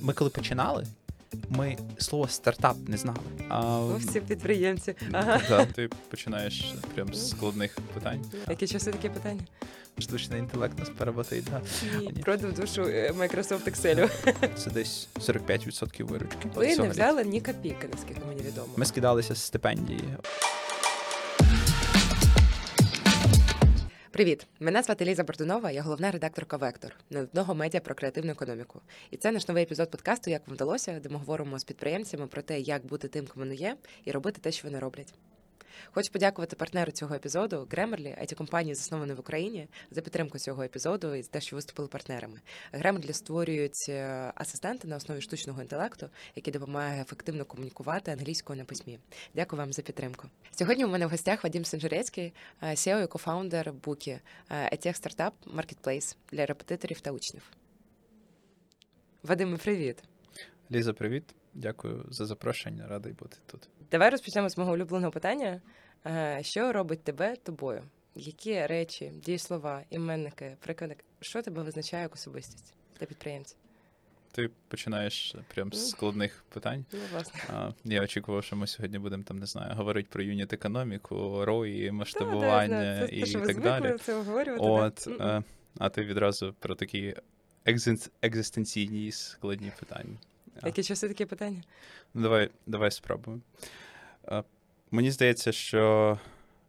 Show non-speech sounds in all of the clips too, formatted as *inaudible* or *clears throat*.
ми коли починали, ми слово стартап не знали. А, О, всі підприємці. Ага. да, ти починаєш прям з складних питань. Які часи такі питання? Штучний інтелект нас переботить. Да. Ні. Продав душу е, Microsoft Excel. Це десь 45% виручки. Ви не взяли ні копійки, наскільки мені відомо. Ми скидалися з стипендії. Привіт! Мене звати Ліза Бортунова, я головна редакторка Вектор одного медіа про креативну економіку. І це наш новий епізод подкасту Як вам вдалося, де ми говоримо з підприємцями про те, як бути тим, кому вони є, і робити те, що вони роблять. Хочу подякувати партнеру цього епізоду Grammarly, it компанії заснованої в Україні, за підтримку цього епізоду і за те, що виступили партнерами. Grammarly створюють е, асистенти на основі штучного інтелекту, який допомагає ефективно комунікувати англійською на письмі. Дякую вам за підтримку. Сьогодні у мене в гостях Вадим Сенжерецький, е, SEO і кофаундер Букі, етіх стартап маркетплейс для репетиторів та учнів. Вадиме, привіт! Ліза, привіт. Дякую за запрошення. Радий бути тут. Давай розпочнемо з мого улюбленого питання. Е, Що робить тебе тобою? Які речі, дієслова, іменники, приклади, що тебе визначає як особистість для підприємця? Ти починаєш прям з складних питань. Ну, власне. А, Я очікував, що ми сьогодні будемо там, не знаю, говорити про юніт економіку, рої, масштабування да, я знаю. Це і що так далі. Це обговорювати. От, да. М-м. е, а ти відразу про такі екзистенційні складні питання. Які часи такі питання? Ну, давай, давай спробуємо. Мені здається, що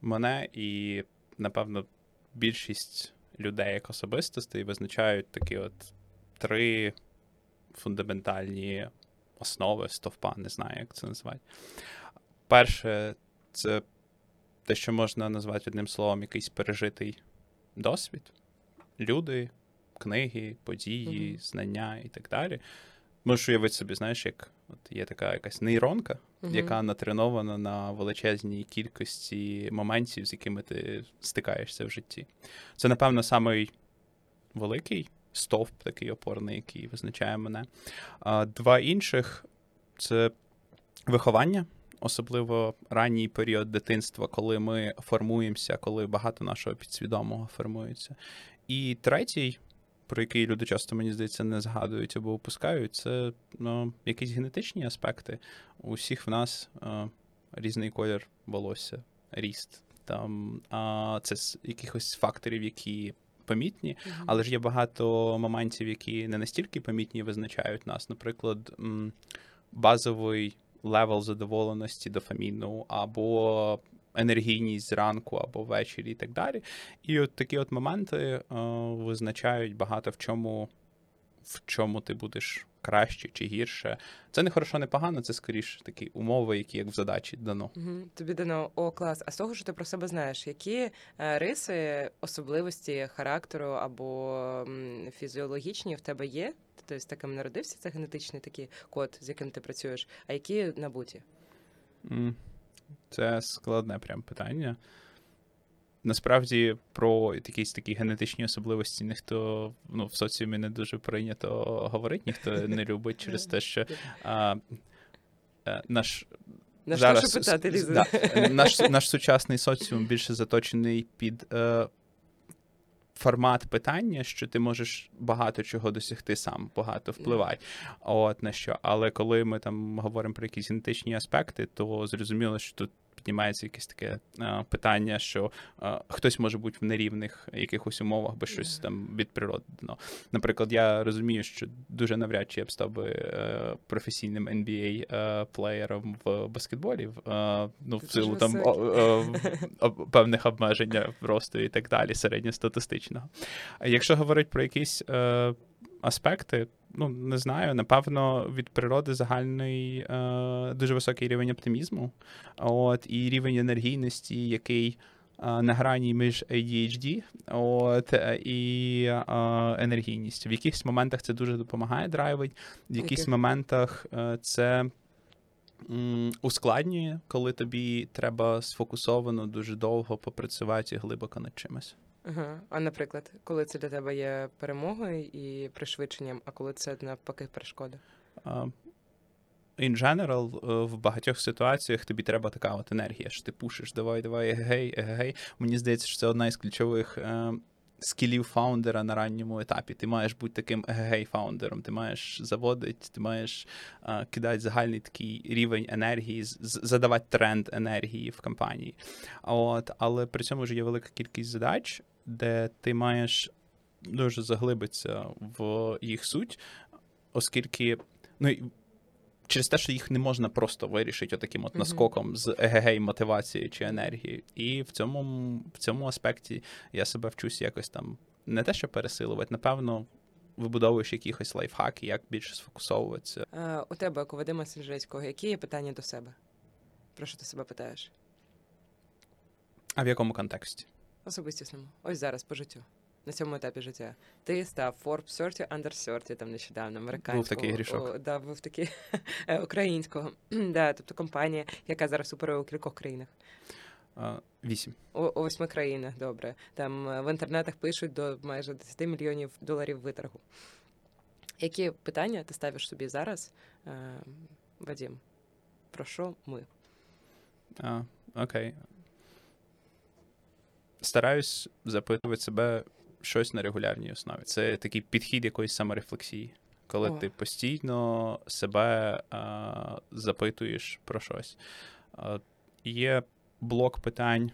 мене і, напевно, більшість людей як особистостей визначають такі от три фундаментальні основи стовпа, не знаю, як це назвати. Перше, це те, що можна назвати одним словом, якийсь пережитий досвід, люди, книги, події, знання і так далі. Можеш уявити собі, знаєш, як от є така якась нейронка, Мгм. яка натренована на величезній кількості моментів, з якими ти стикаєшся в житті. Це, напевно, самий великий стовп, такий опорний, який визначає мене. А два інших це виховання. Особливо ранній період дитинства, коли ми формуємося, коли багато нашого підсвідомого формується. І третій, про який люди часто, мені здається, не згадують або опускають, це ну, якісь генетичні аспекти. У всіх в нас е, різний колір волосся, ріст. Там, а, це з якихось факторів, які помітні, але ж є багато моментів, які не настільки помітні визначають нас. Наприклад, базовий level задоволеності дофаміну, або енергійність зранку, або ввечері, і так далі. І от такі от моменти е, визначають багато в чому, в чому ти будеш краще чи гірше. Це не хорошо, не погано, це скоріше такі умови, які як в задачі дано. Мгм. Тобі дано о клас. А з того, що ти про себе знаєш, які е, риси, особливості характеру або фізіологічні в тебе є? Ти з таким народився, це генетичний такий код, з яким ти працюєш, а які набуті? М, Це складне прям питання. Насправді про якісь такі генетичні особливості ніхто ну, в соціумі не дуже прийнято говорить, ніхто не любить через те, що а, а наш На зараз питати, да, наш, наш сучасний соціум більше заточений під е, формат питання, що ти можеш багато чого досягти сам, багато впливай. От на що. Але коли ми там говоримо про якісь генетичні аспекти, то зрозуміло, що тут. Піднімається якесь таке е, питання, що е, хтось може бути в нерівних якихось умовах, бо щось там від природи дано. Наприклад, я розумію, що дуже навряд чи я б став би е, професійним NBA-плеєром в баскетболі, в, е, ну, в силу там о- о- *laughs* о- певних обмежень росту і так далі, середньостатистичного. Якщо говорити про якісь е, аспекти, ну не знаю, напевно, від природи загальний е, дуже високий рівень оптимізму, от, і рівень енергійності, який. е, На грані між ADHD от, е, і е, енергійністю. В якихось моментах це дуже допомагає драйвить, в якихось Яких? моментах е, це м, ускладнює, коли тобі треба сфокусовано дуже довго попрацювати глибоко над чимось. Ага. А наприклад, коли це для тебе є перемогою і пришвидшенням, а коли це навпаки перешкода? А, In general, е, в багатьох ситуаціях тобі треба така от енергія, що ти пушиш, давай, давай, егей, егей. Мені здається, що це одна із ключових е, скілів фаундера на ранньому етапі. Ти маєш бути таким егегей фаундером, ти маєш заводити, ти маєш а, кидати загальний такий рівень енергії, задавати тренд енергії в компанії. От, але при цьому ж є велика кількість задач, де ти маєш дуже заглибитися в їх суть, оскільки ну, через те, що їх не можна просто вирішити отаким от наскоком з егегей мотивації чи енергії. І в цьому, в цьому аспекті я себе вчусь якось там не те, що пересилувати, напевно, вибудовуєш якихось лайфхаки, як більше сфокусовуватися. Е, у тебе, як у Вадима Сенжецького, які є питання до себе? Про що ти себе питаєш? А в якому контексті? Особистісному. Ось зараз по життю. На цьому етапі життя. Ти став Forbes 30 Under 30 там нещодавно, американського. такий грішок. О, да, був такий *laughs* е, українського. *clears throat* да, тобто компанія, яка зараз оперує у кількох країнах. Вісім. У, у восьми країнах, добре. Там е, в інтернетах пишуть до майже 10 мільйонів доларів виторгу. Які питання ти ставиш собі зараз, е, Вадім? Про що ми? А, окей. Стараюсь запитувати себе щось на регулярній основі. Це такий підхід якоїсь саморефлексії, коли О. ти постійно себе а, запитуєш про щось. А, є блок питань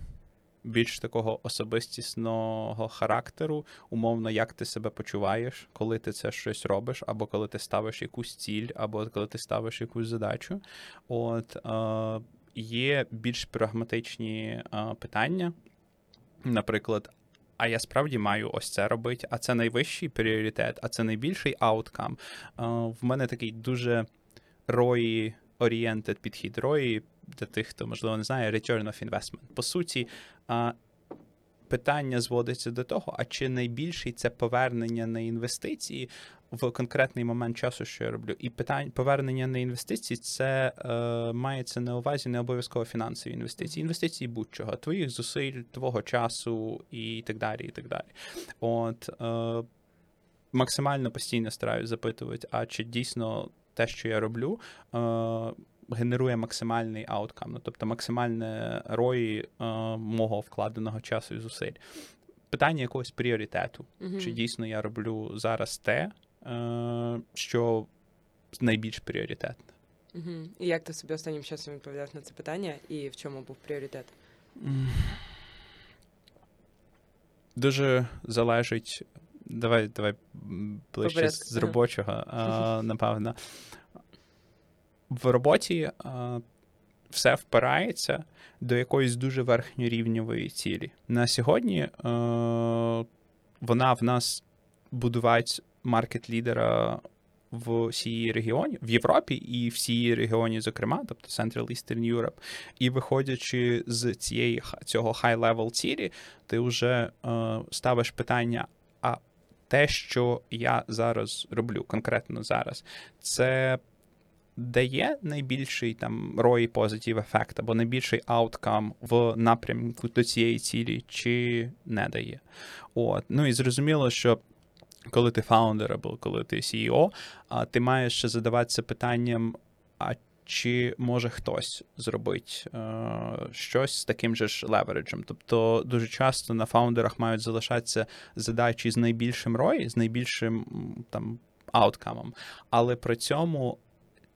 більш такого особистісного характеру, умовно, як ти себе почуваєш, коли ти це щось робиш, або коли ти ставиш якусь ціль, або коли ти ставиш якусь задачу. От е, є більш прагматичні е, питання, наприклад. А я справді маю ось це робити, а це найвищий пріоритет, а це найбільший ауткам. Е, В мене такий дуже рої oriented підхід. Рої для тих, хто можливо не знає, return of investment. По суті, питання зводиться до того, а чи найбільший це повернення на інвестиції в конкретний момент часу, що я роблю. І питання повернення на інвестиції це е, мається на увазі не обов'язково фінансові інвестиції. Інвестиції будь-чого, твоїх зусиль, твого часу і так далі. і так далі. От е, максимально постійно стараюсь запитувати, а чи дійсно те, що я роблю, е, генерує максимальний ауткам, ну, тобто максимальне рої е, мого вкладеного часу і зусиль. Питання якогось пріоритету. Мгм. Чи дійсно я роблю зараз те, що найбільш пріоритетне? Мгм. І як ти собі останнім часом відповідав на це питання, і в чому був пріоритет? Дуже залежить. Давай, давай ближче порядку, з робочого, *laughs* а, напевно. В роботі а, все впирається до якоїсь дуже верхньорівньової цілі. На сьогодні е, вона в нас будувати маркет-лідера в всій регіоні, в Європі і в цій регіоні, зокрема, тобто Central Eastern Europe. І виходячи з цієї цього high-level цілі, ти вже е, ставиш питання: а те, що я зараз роблю, конкретно зараз, це дає найбільший там ROI positive ефект або найбільший ауткам в напрямку до цієї цілі, чи не дає. От. Ну і зрозуміло, що коли ти фаундер або коли ти CEO, а ти маєш ще задаватися питанням, а чи може хтось зробить е, щось з таким же ж левереджем. Тобто дуже часто на фаундерах мають залишатися задачі з найбільшим ROI, з найбільшим там ауткамом, але при цьому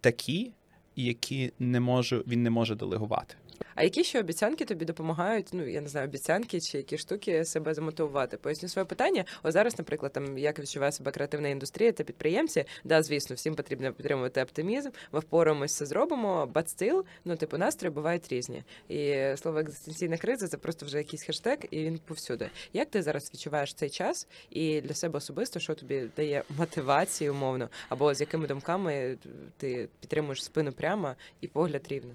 такі, які не може, він не може делегувати. А які ще обіцянки тобі допомагають? Ну я не знаю, обіцянки чи які штуки себе замотивувати? Поясню своє питання. Ось зараз, наприклад, там як відчуває себе креативна індустрія та підприємці. Да, звісно, всім потрібно підтримувати оптимізм. Ми впораємось, все зробимо, but still, ну типу настрої бувають різні. І слово екзистенційна криза це просто вже якийсь хештег, і він повсюди. Як ти зараз відчуваєш цей час і для себе особисто, що тобі дає мотивації, умовно, або з якими думками ти підтримуєш спину прямо і погляд рівно?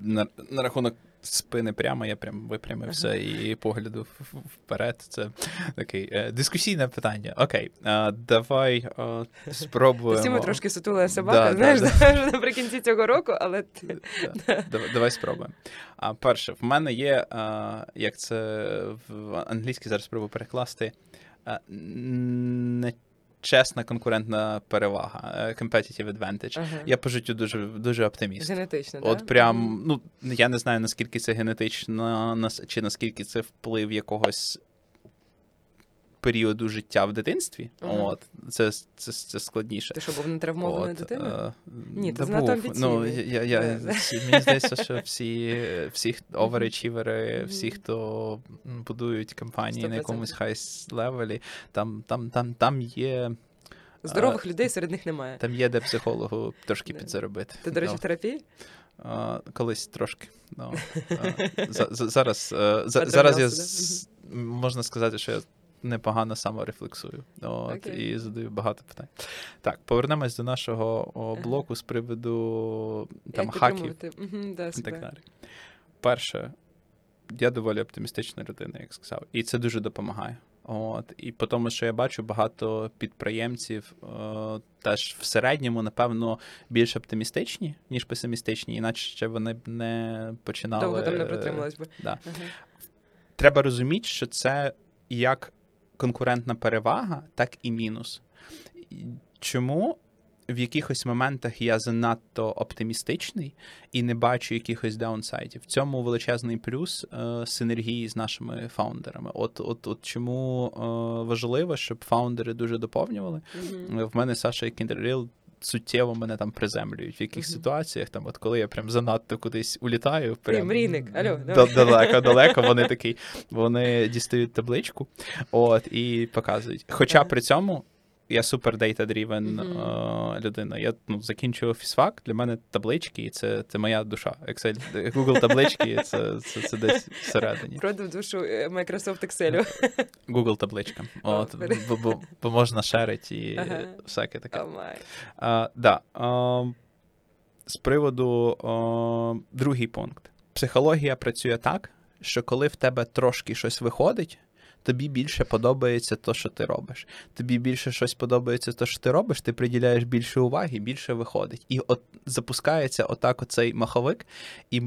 На, на рахунок спини прямо, я прям випрямився і погляду вперед. Це таке е, дискусійне питання. Окей, е, давай е, спробуємо. Всі ми трошки сутула собака, Да, да, знаєш, да. *laughs* вже наприкінці цього року, але *laughs* Да, Давай, спробуємо. А перше, в мене є, а, як це в англійській зараз спробую перекласти, а, нечесна конкурентна перевага, е, competitive advantage. ага. Я по життю дуже, дуже оптиміст. генетично, От да? прям, ну я не знаю наскільки це генетично, чи наскільки це вплив якогось періоду життя в дитинстві. Ага. От це, це, це складніше. Ти що був нетравмованою От, дитиною? е, Ні, ти та. Ну, я, я, мені здається, що всі, всі оверачівери, Мгм. всі, хто будують компанії на 100%. якомусь хай-левелі, там, там, там, там є. Здорових людей серед них немає. Там є де психологу трошки підзаробити. Ти, до речі, Ну, в терапії? а, колись трошки. Ну, а, за- за- зараз, е, за- зараз я можна сказати, що я непогано саморефлексую. От, Окей. і задаю багато питань. Так, повернемось до нашого о, блоку з приводу там Як хаків? Да, і так далі. Перше, я доволі оптимістична людина, як сказав, і це дуже допомагає. От, і по тому, що я бачу, багато підприємців е, теж в середньому, напевно, більш оптимістичні, ніж песимістичні, іначе ще вони б не починали. Довго там не е, протрималась би. Да. Ага. Треба розуміти, що це як конкурентна перевага, так і мінус. Чому в якихось моментах я занадто оптимістичний і не бачу якихось даунсайдів? В цьому величезний плюс е, синергії з нашими фаундерами. От, от, от чому е, важливо, щоб фаундери дуже доповнювали. Мгм. В мене Саша Кіндерліл суттєво мене там приземлюють. В яких Мгм. ситуаціях, там, от коли я прям занадто кудись улітаю, прям мрійник, алло, далеко, далеко. Вони *laughs* такі, вони дістають табличку, от і показують. Хоча при цьому. Я супер е, людина. Я ну, закінчував фізфак, для мене таблички, і це, це моя душа. Excel, Google таблички, це, це, це десь всередині. Продав душу е, Microsoft Excel. Google табличка. *laughs* От, бо, бо, бо можна share ити і Ага. всяке таке. Oh, my. А, да. А, з приводу а, другий пункт. Психологія працює так, що коли в тебе трошки щось виходить, тобі більше подобається те, що ти робиш. Тобі більше щось подобається, то, що ти робиш, ти приділяєш більше уваги, більше виходить. І от запускається отак оцей маховик, і е,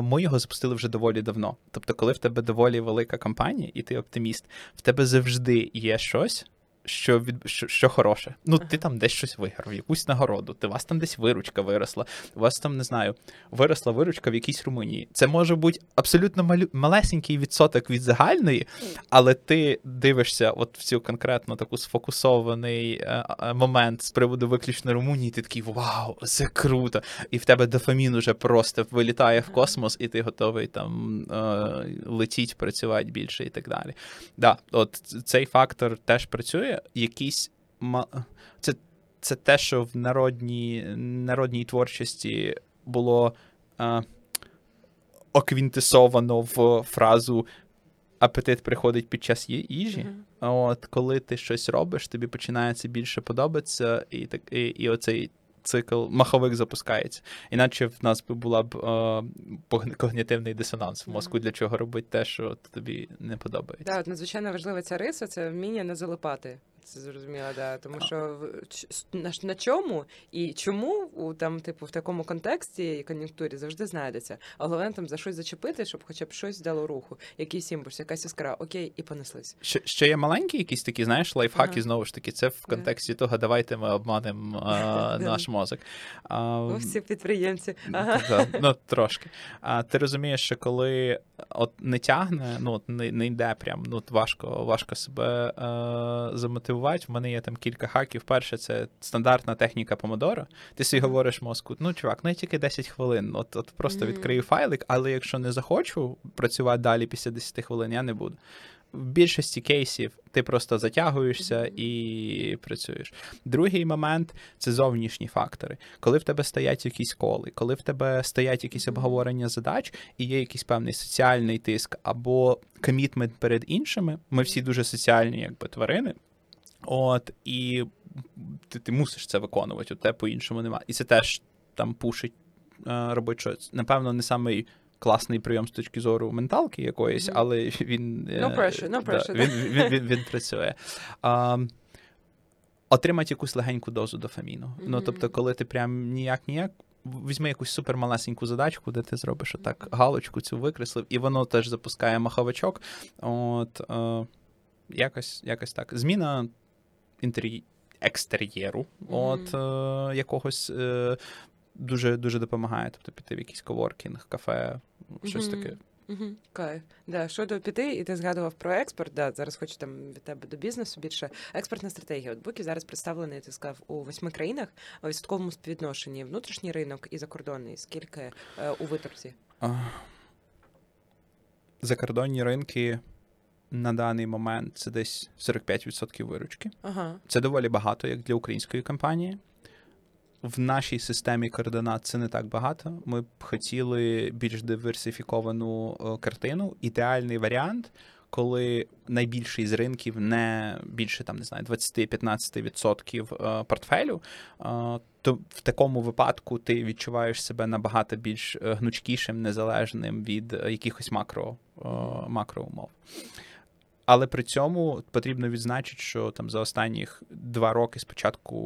ми його запустили вже доволі давно. Тобто, коли в тебе доволі велика компанія, і ти оптиміст, в тебе завжди є щось, що від що, що хороше. Ну, ти там десь щось виграв, якусь нагороду. Ти вас там десь виручка виросла. У вас там не знаю, виросла виручка в якійсь Румунії. Це може бути абсолютно малю, малесенький відсоток від загальної, але ти дивишся от в цю конкретно таку сфокусований е, е, момент з приводу виключно Румунії. Ти такий вау, це круто! І в тебе дофамін уже просто вилітає в космос, і ти готовий там е, летіть, працювати більше і так далі. Да, от цей фактор теж працює. Якісь це, це те, що в народній, народній творчості було е, оквінтисовано в фразу апетит приходить під час їжі. Мгм. От коли ти щось робиш, тобі починає це більше подобатися, і так і, і оцей цикл маховик запускається. Іначе в нас була б е, когнітивний дисонанс в мозку, для чого робити те, що тобі не подобається. Да, надзвичайно важлива ця риса це вміння не залипати. Це зрозуміло, да. Тому що на, чому і чому у там, типу, в такому контексті і кон'юнктурі завжди знайдеться. А головне там за щось зачепити, щоб хоча б щось дало руху, якийсь імпульс, якась іскра, окей, і понеслись. Ще, ще є маленькі якісь такі, знаєш, лайфхаки, Ага. знову ж таки, це в контексті того, давайте ми обманемо *laughs* Да. наш мозок. А, О, всі підприємці. Ага. Да, *laughs* ну, трошки. А ти розумієш, що коли от не тягне, ну не, не йде прям, ну важко, важко себе е, замотивувати. В мене є там кілька хаків. Перше, це стандартна техніка помодоро. Ти собі говориш мозку, ну чувак, ну я тільки 10 хвилин. От, от просто відкрию файлик, але якщо не захочу працювати далі після 10 хвилин, я не буду. В більшості кейсів ти просто затягуєшся і працюєш. Другий момент це зовнішні фактори. Коли в тебе стоять якісь коли, коли в тебе стоять якісь обговорення задач і є якийсь певний соціальний тиск або комітмент перед іншими, ми всі дуже соціальні, якби тварини. От, і ти, ти мусиш це виконувати, тебе по-іншому немає. І це теж там пушить е, робити щось. Напевно, не самий класний прийом з точки зору менталки якоїсь, але він, е, No pressure, no да, pressure, він, він, він, він працює. А, отримати якусь легеньку дозу дофаміну. Ну, тобто, коли ти прям ніяк-ніяк. Візьми якусь супермалесеньку задачку, де ти зробиш отак галочку цю викреслив, і воно теж запускає маховичок. От е, якось, якось так. Зміна інтері... екстер'єру от е, якогось е, дуже дуже допомагає. Тобто піти в якийсь коворкінг, кафе, щось Мгм. таке Угу, Кайф. Да, щодо піти, і ти згадував про експорт. Да, зараз хочу там від тебе до бізнесу більше. Експортна стратегія. От Буки зараз представлений, ти сказав, у восьми країнах у відсотковому співвідношенні внутрішній ринок і закордонний. Скільки е, у виторці? Закордонні ринки на даний момент це десь 45% виручки. Ага. Це доволі багато, як для української компанії. В нашій системі координат це не так багато. Ми б хотіли більш диверсифіковану е, картину. Ідеальний варіант, коли найбільший з ринків не більше там не знаю 20-15% е, портфелю. е, То в такому випадку ти відчуваєш себе набагато більш гнучкішим, незалежним від якихось макро, макроумов. Але при цьому потрібно відзначити, що там за останніх два роки спочатку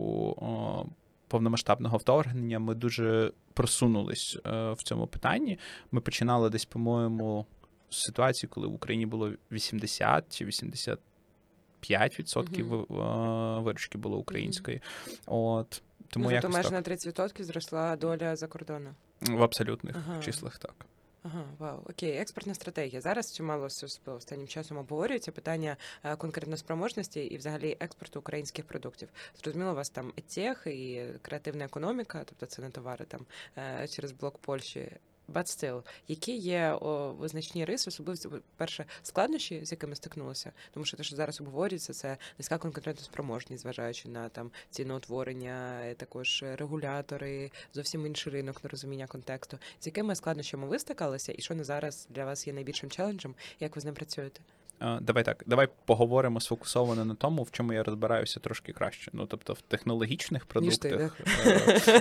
о, повномасштабного вторгнення ми дуже просунулись е, в цьому питанні. Ми починали десь, по-моєму, з ситуації, коли в Україні було 80 чи 85 відсотків Мгм. е, виручки було української. От тому ну, якось майже на 30% зросла доля за кордону. в абсолютних Ага. числах так. Ага, вау, окей, експортна стратегія. Зараз чимало останнім часом обговорюється питання е, конкурентоспроможності і взагалі експорту українських продуктів. Зрозуміло, у вас там і тех, і креативна економіка, тобто це не товари там е, через блок Польщі. But still, які є о, визначні риси, особливо перше складнощі, з якими стикнулися, тому що те, що зараз обговорюється, це низька конкурентоспроможність, зважаючи на там ціноутворення, е, також регулятори, зовсім інший ринок нерозуміння контексту. З якими складнощами ви стикалися, і що на зараз для вас є найбільшим челенджем? Як ви з ним працюєте? Е, Давай так, давай поговоримо сфокусовано на тому, в чому я розбираюся трошки краще. Ну, тобто, в технологічних продуктах,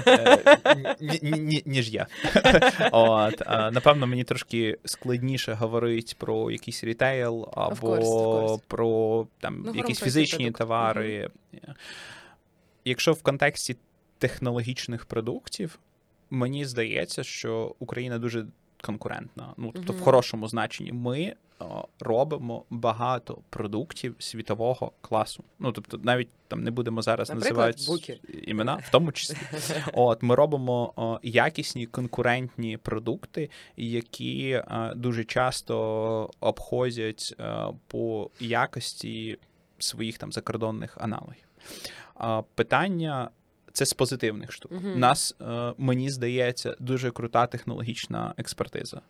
е, е, ні- ні- ні- ніж я. От, напевно, мені трошки складніше говорити про якийсь рітейл або про там Ну, якісь фізичні товари. Якщо в контексті технологічних продуктів, мені здається, що Україна дуже конкурентна. Ну, тобто, в хорошому значенні, ми робимо багато продуктів світового класу. Ну, тобто, навіть там не будемо зараз Наприклад, називати буки. імена, в тому числі. *laughs* От ми робимо о, якісні конкурентні продукти, які е, дуже часто обходять е, по якості своїх там закордонних аналогів. Питання це з позитивних штук. Мгм. У нас, е, мені здається, дуже крута технологічна експертиза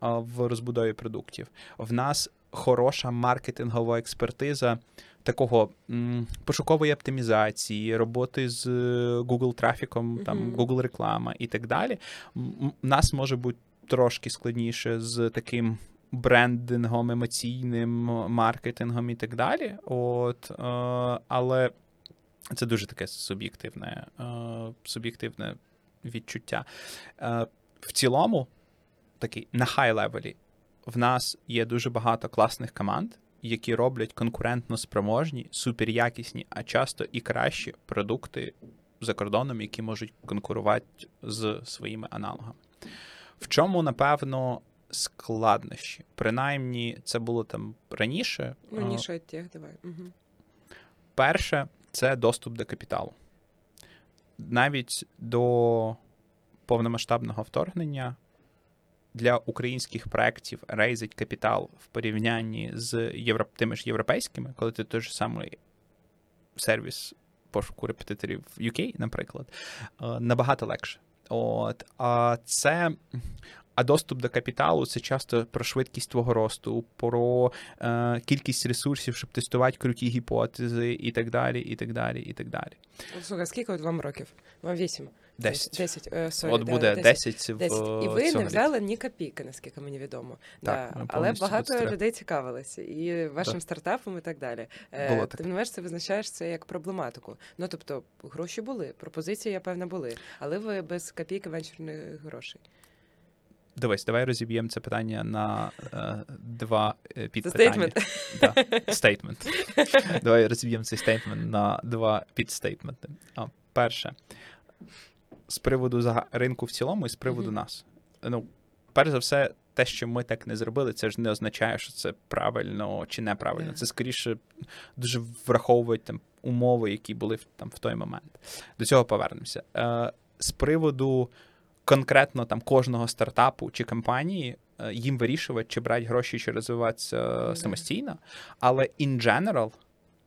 в розбудові продуктів. В нас хороша маркетингова експертиза такого пошукової оптимізації, роботи з е, Google трафіком, там Google реклама і так далі. Нас може бути трошки складніше з таким. Брендингом, емоційним маркетингом і так далі. От, е, але це дуже таке суб'єктивне, е, суб'єктивне відчуття. Е, в цілому, такий на хай левелі, в нас є дуже багато класних команд, які роблять конкурентно спроможні, суперякісні, а часто і кращі продукти за кордоном, які можуть конкурувати з своїми аналогами. В чому, напевно, складнощі? Принаймні, це було там раніше. Ну, е, тех, давай. Угу. Перше це доступ до капіталу. Навіть до повномасштабного вторгнення для українських проєктів рейзить капітал в порівнянні з євро... тими ж європейськими, коли ти той же самий сервіс пошуку репетиторів в UK, наприклад, е, набагато легше. От, а це. А доступ до капіталу це часто про швидкість твого росту, про е, кількість ресурсів, щоб тестувати круті гіпотези, і так далі, і так далі, і так далі. Слухай, скільки от вам років? Вам вісім. Десять. Десять. Е, sorry, От да, буде 10 в 10. І ви не взяли ні копійки, наскільки мені відомо. Так, да. Але багато bootstrap. людей цікавилися і вашим стартапом, і так далі. Е, Було. Тим не менш, ти визначаєш це як проблематику. Ну тобто, гроші були, пропозиції, я певно, були, але ви без копійки венчурних грошей. Дивись, давай розіб'ємо це питання на е, два е, підпитання. statement. Да. Давай розіб'ємо цей statement на два під statement и. А, перше, з приводу ринку в цілому і з приводу Мгм. нас. Ну, перш за все, те, що ми так не зробили, це ж не означає, що це правильно чи неправильно. Да. Це скоріше дуже враховують там умови, які були там в той момент. До цього повернемося. Е, з приводу конкретно там кожного стартапу чи компанії е, їм вирішувати, чи брати гроші, чи розвиватися самостійно. Але in general,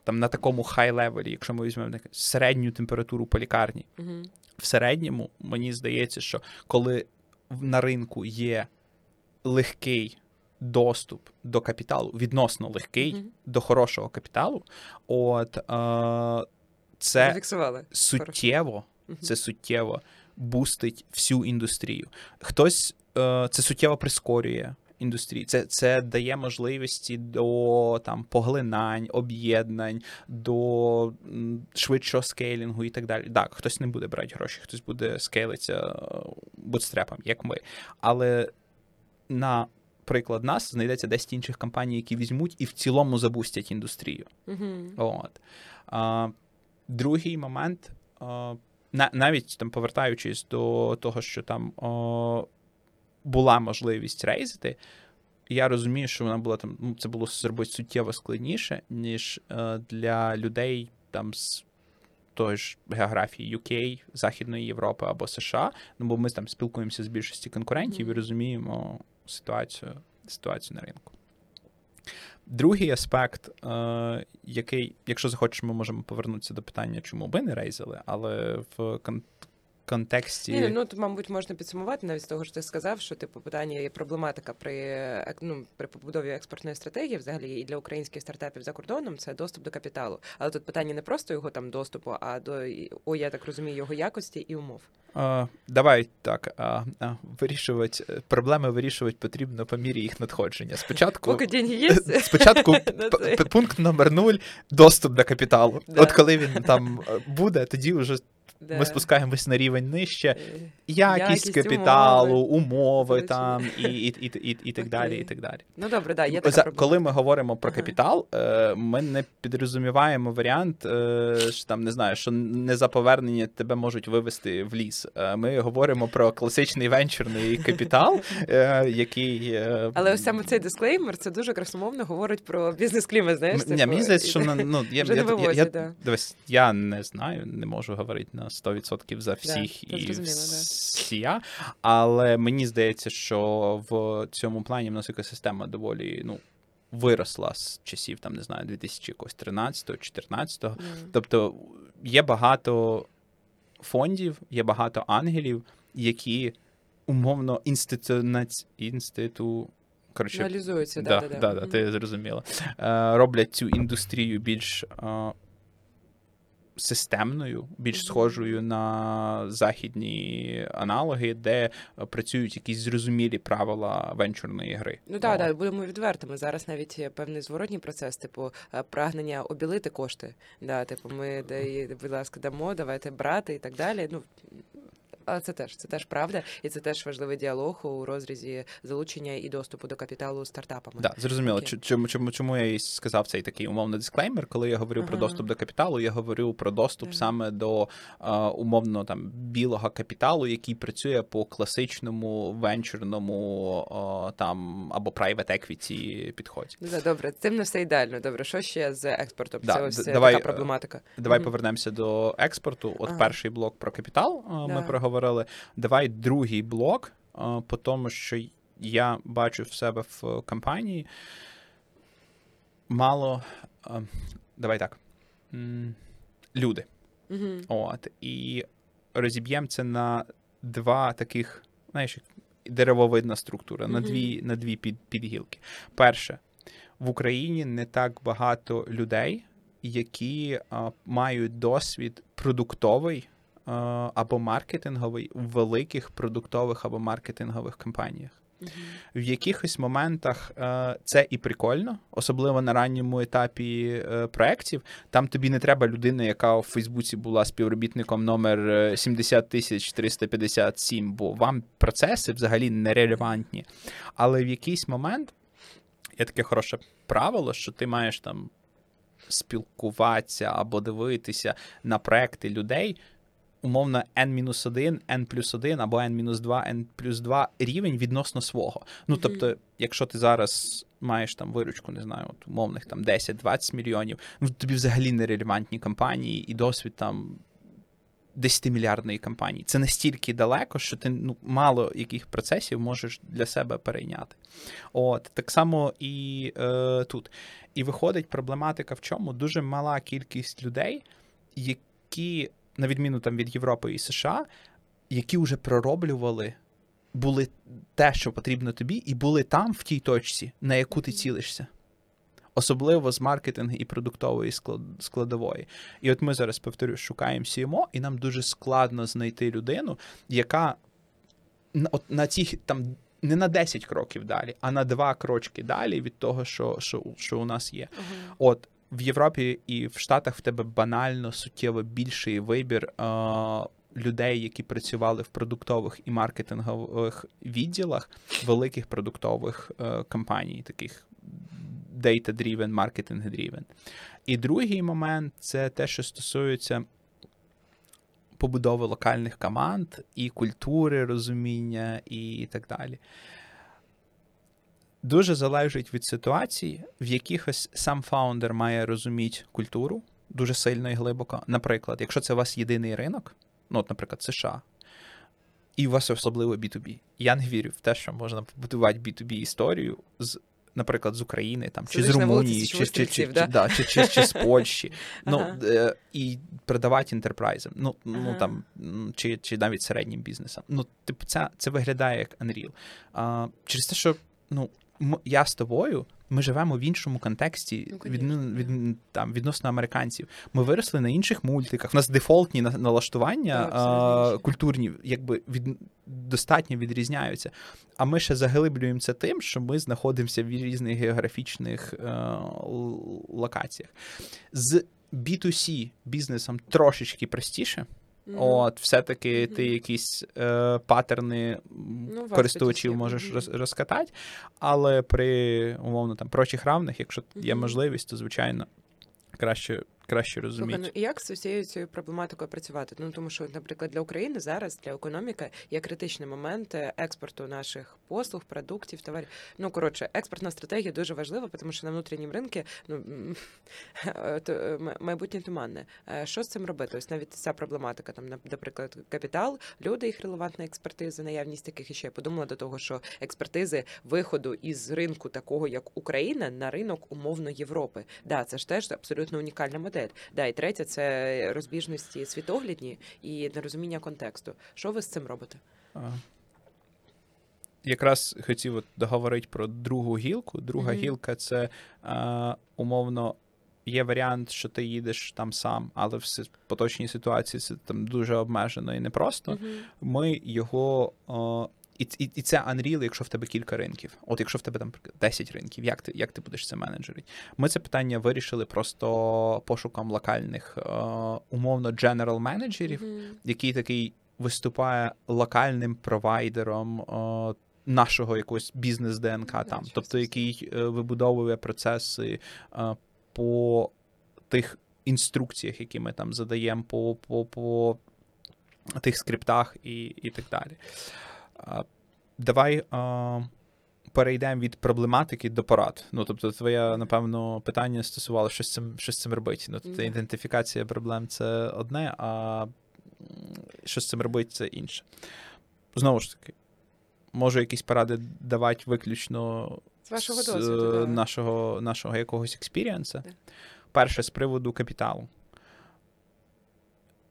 там на такому хай левелі, якщо ми візьмемо середню температуру по лікарні, в середньому мені здається, що коли на ринку є легкий доступ до капіталу, відносно легкий Мгм. до хорошого капіталу, от е, це Зафіксували. суттєво, Мгм. це суттєво бустить всю індустрію. Хтось е, це суттєво прискорює індустрію. Це, це дає можливості до там поглинань, об'єднань, до швидшого скейлінгу і так далі. Так, хтось не буде брати гроші, хтось буде скейлитися бутстрепом, як ми. Але на приклад нас знайдеться 10 інших компаній, які візьмуть і в цілому забустять індустрію. Мгм. От. А, другий момент, а, на, навіть там повертаючись до того, що там о, була можливість рейзити, я розумію, що вона була там, ну, це було зробити суттєво складніше, ніж е, для людей там з тої ж географії UK, Західної Європи або США. Ну, бо ми там спілкуємося з більшості конкурентів і розуміємо ситуацію, ситуацію на ринку. Другий аспект, е, який, якщо захочеш, ми можемо повернутися до питання, чому би не рейзили, але в контексті. Ні, ну тут, мабуть, можна підсумувати навіть з того, що ти сказав, що типу питання є проблематика при ну, при побудові експортної стратегії, взагалі і для українських стартапів за кордоном це доступ до капіталу. Але тут питання не просто його там доступу, а до о, я так розумію, його якості і умов. Е, давай так, а, а, вирішувати е, проблеми вирішувати потрібно по мірі їх надходження. Спочатку, Поки деньги є, *laughs* спочатку *laughs* пункт номер нуль доступ до капіталу. От коли він там е, буде, тоді вже Да. ми спускаємось на рівень нижче. Е, Якість, Якість, капіталу, умови, умови, там і, і, і, і, і так далі. І так далі. Ну добре, да, є така За, коли ми говоримо про капітал, е, ми не підрозуміваємо варіант, е, що там не знаю, що не за повернення тебе можуть вивести в ліс. Ми говоримо про класичний венчурний капітал, який Але ось саме цей дисклеймер це дуже красномовно говорить про бізнес-клімат, знаєш? Ні, типу, мені здається, що ну, я, я, я, я, дивись, я не знаю, не можу говорити на 100% за всіх це і зрозуміло, да. але мені здається, що в цьому плані в нас екосистема доволі ну, виросла з часів, там, не знаю, 2013-14. Мгм. Тобто є багато фондів, є багато ангелів, які умовно інституціонац... інститу... Коротше, Реалізується, да, да, да, да, да, ти зрозуміла. Е, роблять цю індустрію більш е, системною, більш схожою на західні аналоги, де е, працюють якісь зрозумілі правила венчурної гри. Ну так, так, будемо відвертими. Зараз навіть певний зворотній процес, типу е, прагнення обілити кошти. Да, типу, ми дай, будь ласка, дамо, давайте брати і так далі. Ну це теж це теж правда, і це теж важливий діалог у розрізі залучення і доступу до капіталу стартапами. Да, зрозуміло. Чому, чому, чому я і сказав цей такий умовний дисклеймер, коли я говорю про доступ до капіталу, я говорю про доступ Так. саме до е, умовно там білого капіталу, який працює по класичному венчурному е, там або private equity підході. Да, добре, цим не все ідеально. Добре, що ще з експортом? Да, це ось е, давай, така е, проблематика. Давай Мгм. повернемося до експорту. От Ага. перший блок про капітал е, ми Да. Проговорили. Давай другий блок, по тому, що я бачу в себе в компанії. Мало. Давай так. Люди. Мгм. От. І розіб'ємо це на два таких, знаєш, деревовидна структура, на дві, на дві під, підгілки. Перше, в Україні не так багато людей, які а, мають досвід продуктовий або маркетинговий в великих продуктових або маркетингових компаніях. В якихось моментах е, це і прикольно, особливо на ранньому етапі е, проєктів. Там тобі не треба людина, яка у Фейсбуці була співробітником номер е, 70 тисяч 357, бо вам процеси взагалі нерелевантні. Але в якийсь момент є таке хороше правило, що ти маєш там спілкуватися або дивитися на проекти людей. Умовно, N-1, N плюс 1 або N-2, N плюс 2 рівень відносно свого. Ну, тобто, якщо ти зараз маєш там виручку, не знаю, от умовних там 10-20 мільйонів, ну тобі взагалі нерелевантні компанії і досвід там 10-мільярдної компанії. Це настільки далеко, що ти ну, мало яких процесів можеш для себе перейняти. От Так само і е, тут. І виходить проблематика в чому? Дуже мала кількість людей, які, на відміну там від Європи і США, які вже пророблювали. Були те, що потрібно тобі, і були там, в тій точці, на яку ти цілишся особливо з маркетингу і продуктової складової. І от ми зараз повторю, шукаємо CMO, і нам дуже складно знайти людину, яка от на ці там. Не на 10 кроків далі, а на 2 крочки далі від того, що що, що у нас є. Uh-huh. От в Європі і в Штатах в тебе банально суттєво більший вибір е, людей, які працювали в продуктових і маркетингових відділах великих продуктових е, компаній, таких data-driven, marketing-driven. І другий момент це те, що стосується побудови локальних команд і культури розуміння, і так далі. Дуже залежить від ситуації, в якихось сам фаундер має розуміти культуру дуже сильно і глибоко. Наприклад, якщо це у вас єдиний ринок, ну, от, наприклад, США, і у вас особливо B2B. Я не вірю в те, що можна побудувати B2B історію з наприклад, з України там, чи з Румунії, чи чи, чи, да? да, чи, чи, чи з Польщі, *laughs* ну, ага. е, і продавати інтерпрайзам, ну, ну ага. ну там, чи чи навіть середнім бізнесам. Ну, типу, це це виглядає як Unreal. А, Через те, що ну, я з тобою ми живемо в іншому контексті ну, від, від, там, відносно американців. Ми виросли на інших мультиках. У нас дефолтні налаштування а, культурні, якби від достатньо відрізняються. А ми ще заглиблюємо це тим, що ми знаходимося в різних географічних а, е, локаціях. З B2C бізнесом трошечки простіше. Mm-hmm. От, все-таки mm-hmm. ти якісь е, патерни ну, користувачів можеш mm-hmm. розкатати, але при умовно там прочих равних, якщо є можливість, то звичайно краще краще розуміти. Слухай, ну як з усією цією проблематикою працювати? Ну тому що, наприклад, для України зараз для економіки є критичний момент експорту наших послуг, продуктів, товарів. Ну коротше, експортна стратегія дуже важлива, тому що на внутрішнім ринку ну *laughs* майбутнє туманне. Е, що з цим робити? Ось навіть ця проблематика, там, наприклад, капітал, люди, їх релевантна експертиза, наявність таких і ще я подумала до того, що експертизи виходу із ринку такого, як Україна, на ринок умовно Європи. Да, це ж теж абсолютно унікальна модель пріоритет. Да, і третє це розбіжності світоглядні і нерозуміння контексту. Що ви з цим робите? Якраз хотів от договорити про другу гілку. Друга mm-hmm. гілка це а, умовно. Є варіант, що ти їдеш там сам, але в поточній ситуації це там дуже обмежено і непросто. Mm-hmm. Ми його о, і і, і це Unreal, якщо в тебе кілька ринків. От якщо в тебе там 10 ринків, як ти як ти будеш це менеджерити? Ми це питання вирішили просто пошуком локальних е, умовно general менеджерів, mm-hmm. який такий виступає локальним провайдером. Е, Нашого якогось бізнес ДНК mm, там, тобто який е, вибудовує процеси е, по тих інструкціях, які ми там задаємо, по по, по тих скриптах і і так далі. Давай перейдемо від проблематики до порад. Ну, тобто, твоє, напевно, питання стосувало, що з цим що з цим робити. Ну, тобто, ідентифікація проблем це одне, а що з цим робити, це інше. Знову ж таки, можу якісь поради давати виключно з вашого досвіду, нашого нашого якогось experience а. Перше, з приводу капіталу.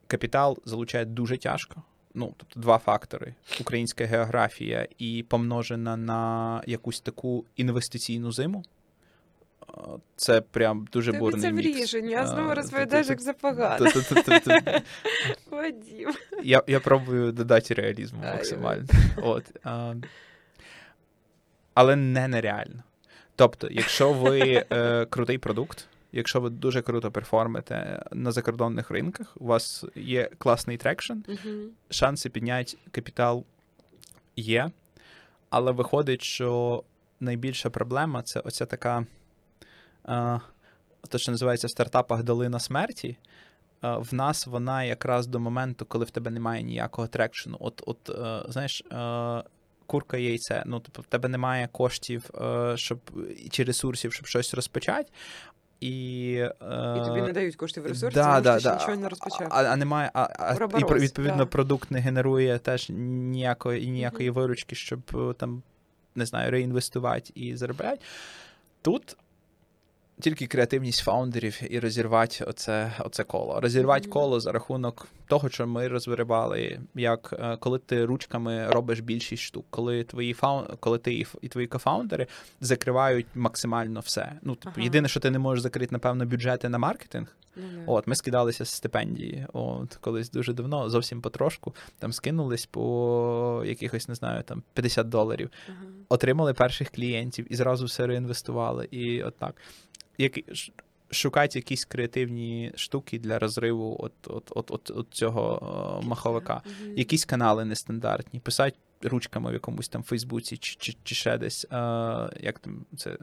Капітал залучає дуже тяжко ну, тобто два фактори: українська географія і помножена на якусь таку інвестиційну зиму. Це прям дуже бурний це мікс. рішення, а знову розповідаєш, як запогано. Вадім. *laughs* Я я пробую додати реалізму максимально. От. Але не нереально. Тобто, якщо ви е, крутий продукт, Якщо ви дуже круто perform ите на закордонних ринках, у вас є класний traction, uh-huh. шанси підняти капітал є, але виходить, що найбільша проблема це оця така, то, що називається в стартапах долина смерті. В нас вона якраз до моменту, коли в тебе немає ніякого трекшену. От, от знаєш, курка яйце. Ну, тобто в тебе немає коштів щоб, чи ресурсів, щоб щось розпочати. І, е... і тобі не дають коштів в ресурсі, да, тому да, що да. нічого не розпочав. А, а немає, а, а і відповідно да. продукт не генерує теж ніякої ніякої mm-hmm. виручки, щоб е, там не знаю, реінвестувати і заробляти. Тут тільки креативність фаундерів і розірвати оце оце коло. Розірвати mm-hmm. коло за рахунок того, що ми розбирали, як е, коли ти ручками робиш більшість штук, коли твої фаун... коли ти і твої кофаундери закривають максимально все. Ну, типу, ага. єдине, що ти не можеш закрити, напевно, бюджети на маркетинг. Mm-hmm. От, ми скидалися з стипендії. От, колись дуже давно, зовсім потрошку, там скинулись по якихось, не знаю, там 50 доларів, uh-huh. отримали перших клієнтів і зразу все реінвестували. І от так як, шукати якісь креативні штуки для розриву от, от, от, от, от цього маховика. Mm-hmm. Якісь канали нестандартні, писати ручками в якомусь там Фейсбуці чи чи, чи ще десь. А, Як там це е,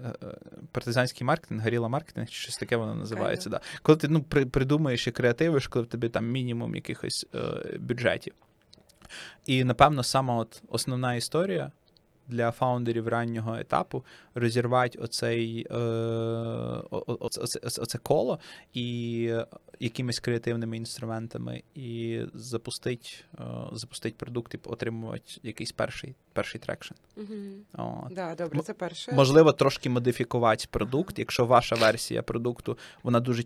партизанський маркетинг, горіла маркетинг, чи щось таке воно називається. Okay. Да. Коли ти ну, при, придумаєш і креативиш, коли в тебе там мінімум якихось е, бюджетів. І напевно, сама от основна історія для фаундерів раннього етапу розірвати оцей, е, оце, оце, оце коло і якимись креативними інструментами, і запустить е, запустить продукт і отримувати якийсь перший перший traction. Угу. Да, добре, це перше. Можливо, трошки модифікувати продукт, ага. якщо ваша версія продукту, вона дуже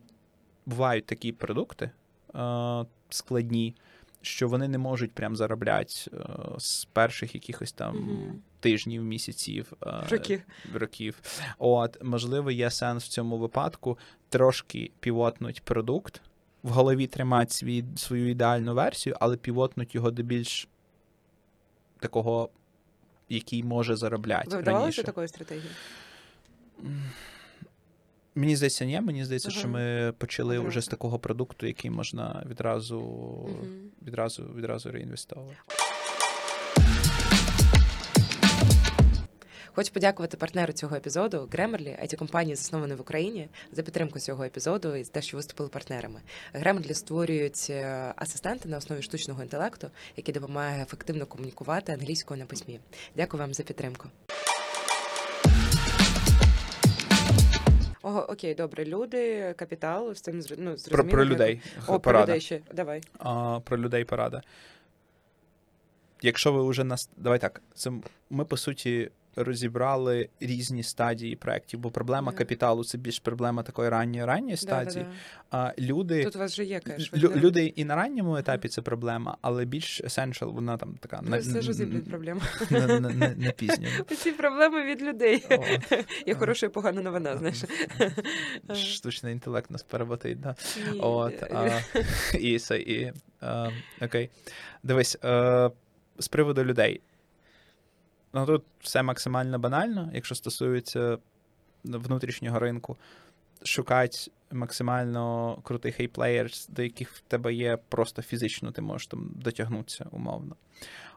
бувають такі продукти е, складні що вони не можуть прям заробляти е, з перших якихось там mm-hmm. Тижнів, місяців е, років. років. От, можливо, є сенс в цьому випадку трошки півотнуть продукт, в голові тримати свій, свою ідеальну версію, але півотнуть його до більш такого, який може заробляти. Ви вдавалося такої стратегії? Мені здається, ні. Мені здається, ага. що ми почали ага. вже з такого продукту, який можна відразу угу. відразу, відразу реінвестовувати. Хочу подякувати партнеру цього епізоду Grammarly, it компанії заснованої в Україні, за підтримку цього епізоду і за те, що виступили партнерами. Grammarly створюють е, асистенти на основі штучного інтелекту, який допомагає ефективно комунікувати англійською на письмі. Дякую вам за підтримку. Ого, окей, добре. Люди, капітал, з цим ну, зрозуміло. Про, про людей. О, порада. про людей ще. Давай. А, Про людей порада. Якщо ви вже нас. Давай так. Це ми, по суті, розібрали різні стадії проєктів, бо проблема mm. капіталу це більш проблема такої ранньої ранньої стадії. А люди тут у вас вже є кеш. Лю, люди і на ранньому етапі це проблема, але більш essential, вона там така на, все ж проблема. На, пізньому. *laughs* Ці проблеми від людей. Є *laughs* хороша і погана новина. Знаєш, *laughs* штучний інтелект нас переботить, да. От і і окей. Дивись з приводу людей. Ну тут все максимально банально, якщо стосується внутрішнього ринку. Шукати максимально крутих A-players, до яких в тебе є просто фізично, ти можеш там дотягнутися умовно.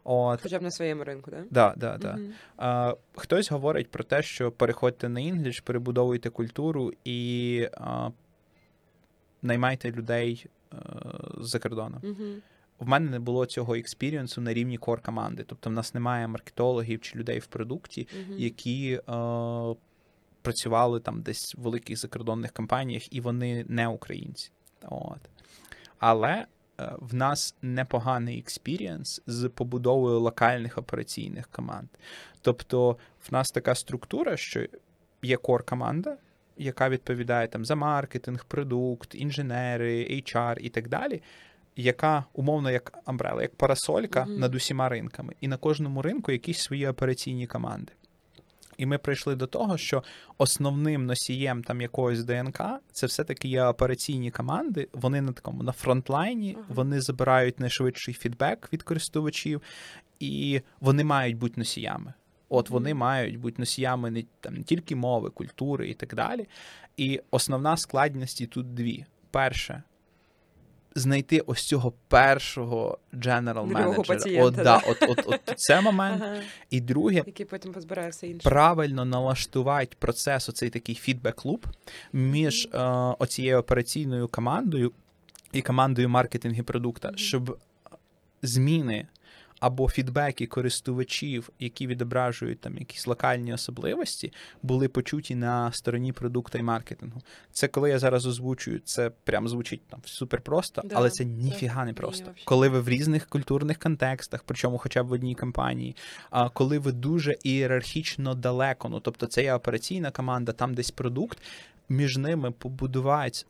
От. Хоча б на своєму ринку, так? Да, да, да. Uh-huh. А, Хтось говорить про те, що переходьте на English, перебудовуйте культуру і а, наймайте людей а, з-за кордону. Uh-huh в мене не було цього experience у на рівні core команди. Тобто, в нас немає маркетологів чи людей в продукті, uh-huh. які е, працювали там десь в великих закордонних компаніях, і вони не українці. От. Але е, в нас непоганий experience з побудовою локальних операційних команд. Тобто, в нас така структура, що є кор команда. Яка відповідає там за маркетинг, продукт, інженери, HR і так далі яка умовно як амбрела, як парасолька mm-hmm. над усіма ринками, і на кожному ринку якісь свої операційні команди. І ми прийшли до того, що основним носієм там якогось ДНК це все-таки є операційні команди. Вони на такому на фронтлайні, uh-huh. вони забирають найшвидший фідбек від користувачів, і вони мають бути носіями. От вони мають бути носіями не там не тільки мови, культури і так далі. І основна складність тут дві: перше, знайти ось цього першого general менеджера. От, да, от, от, от це момент. Ага. І друге, який потім позбирає все інше. правильно налаштувати процес, оцей такий фідбек-луп між mm-hmm. е, оцією операційною командою і командою маркетингу продукта, mm-hmm. щоб зміни або фідбеки користувачів, які відображують там якісь локальні особливості, були почуті на стороні продукту і маркетингу. Це коли я зараз озвучую, це прям звучить там супер просто, Да, але це це ніфіга не просто. вообще. Коли ви в різних культурних контекстах, причому хоча б в одній компанії, а коли ви дуже ієрархічно далеко, ну тобто це є операційна команда, там десь продукт, між ними побудувати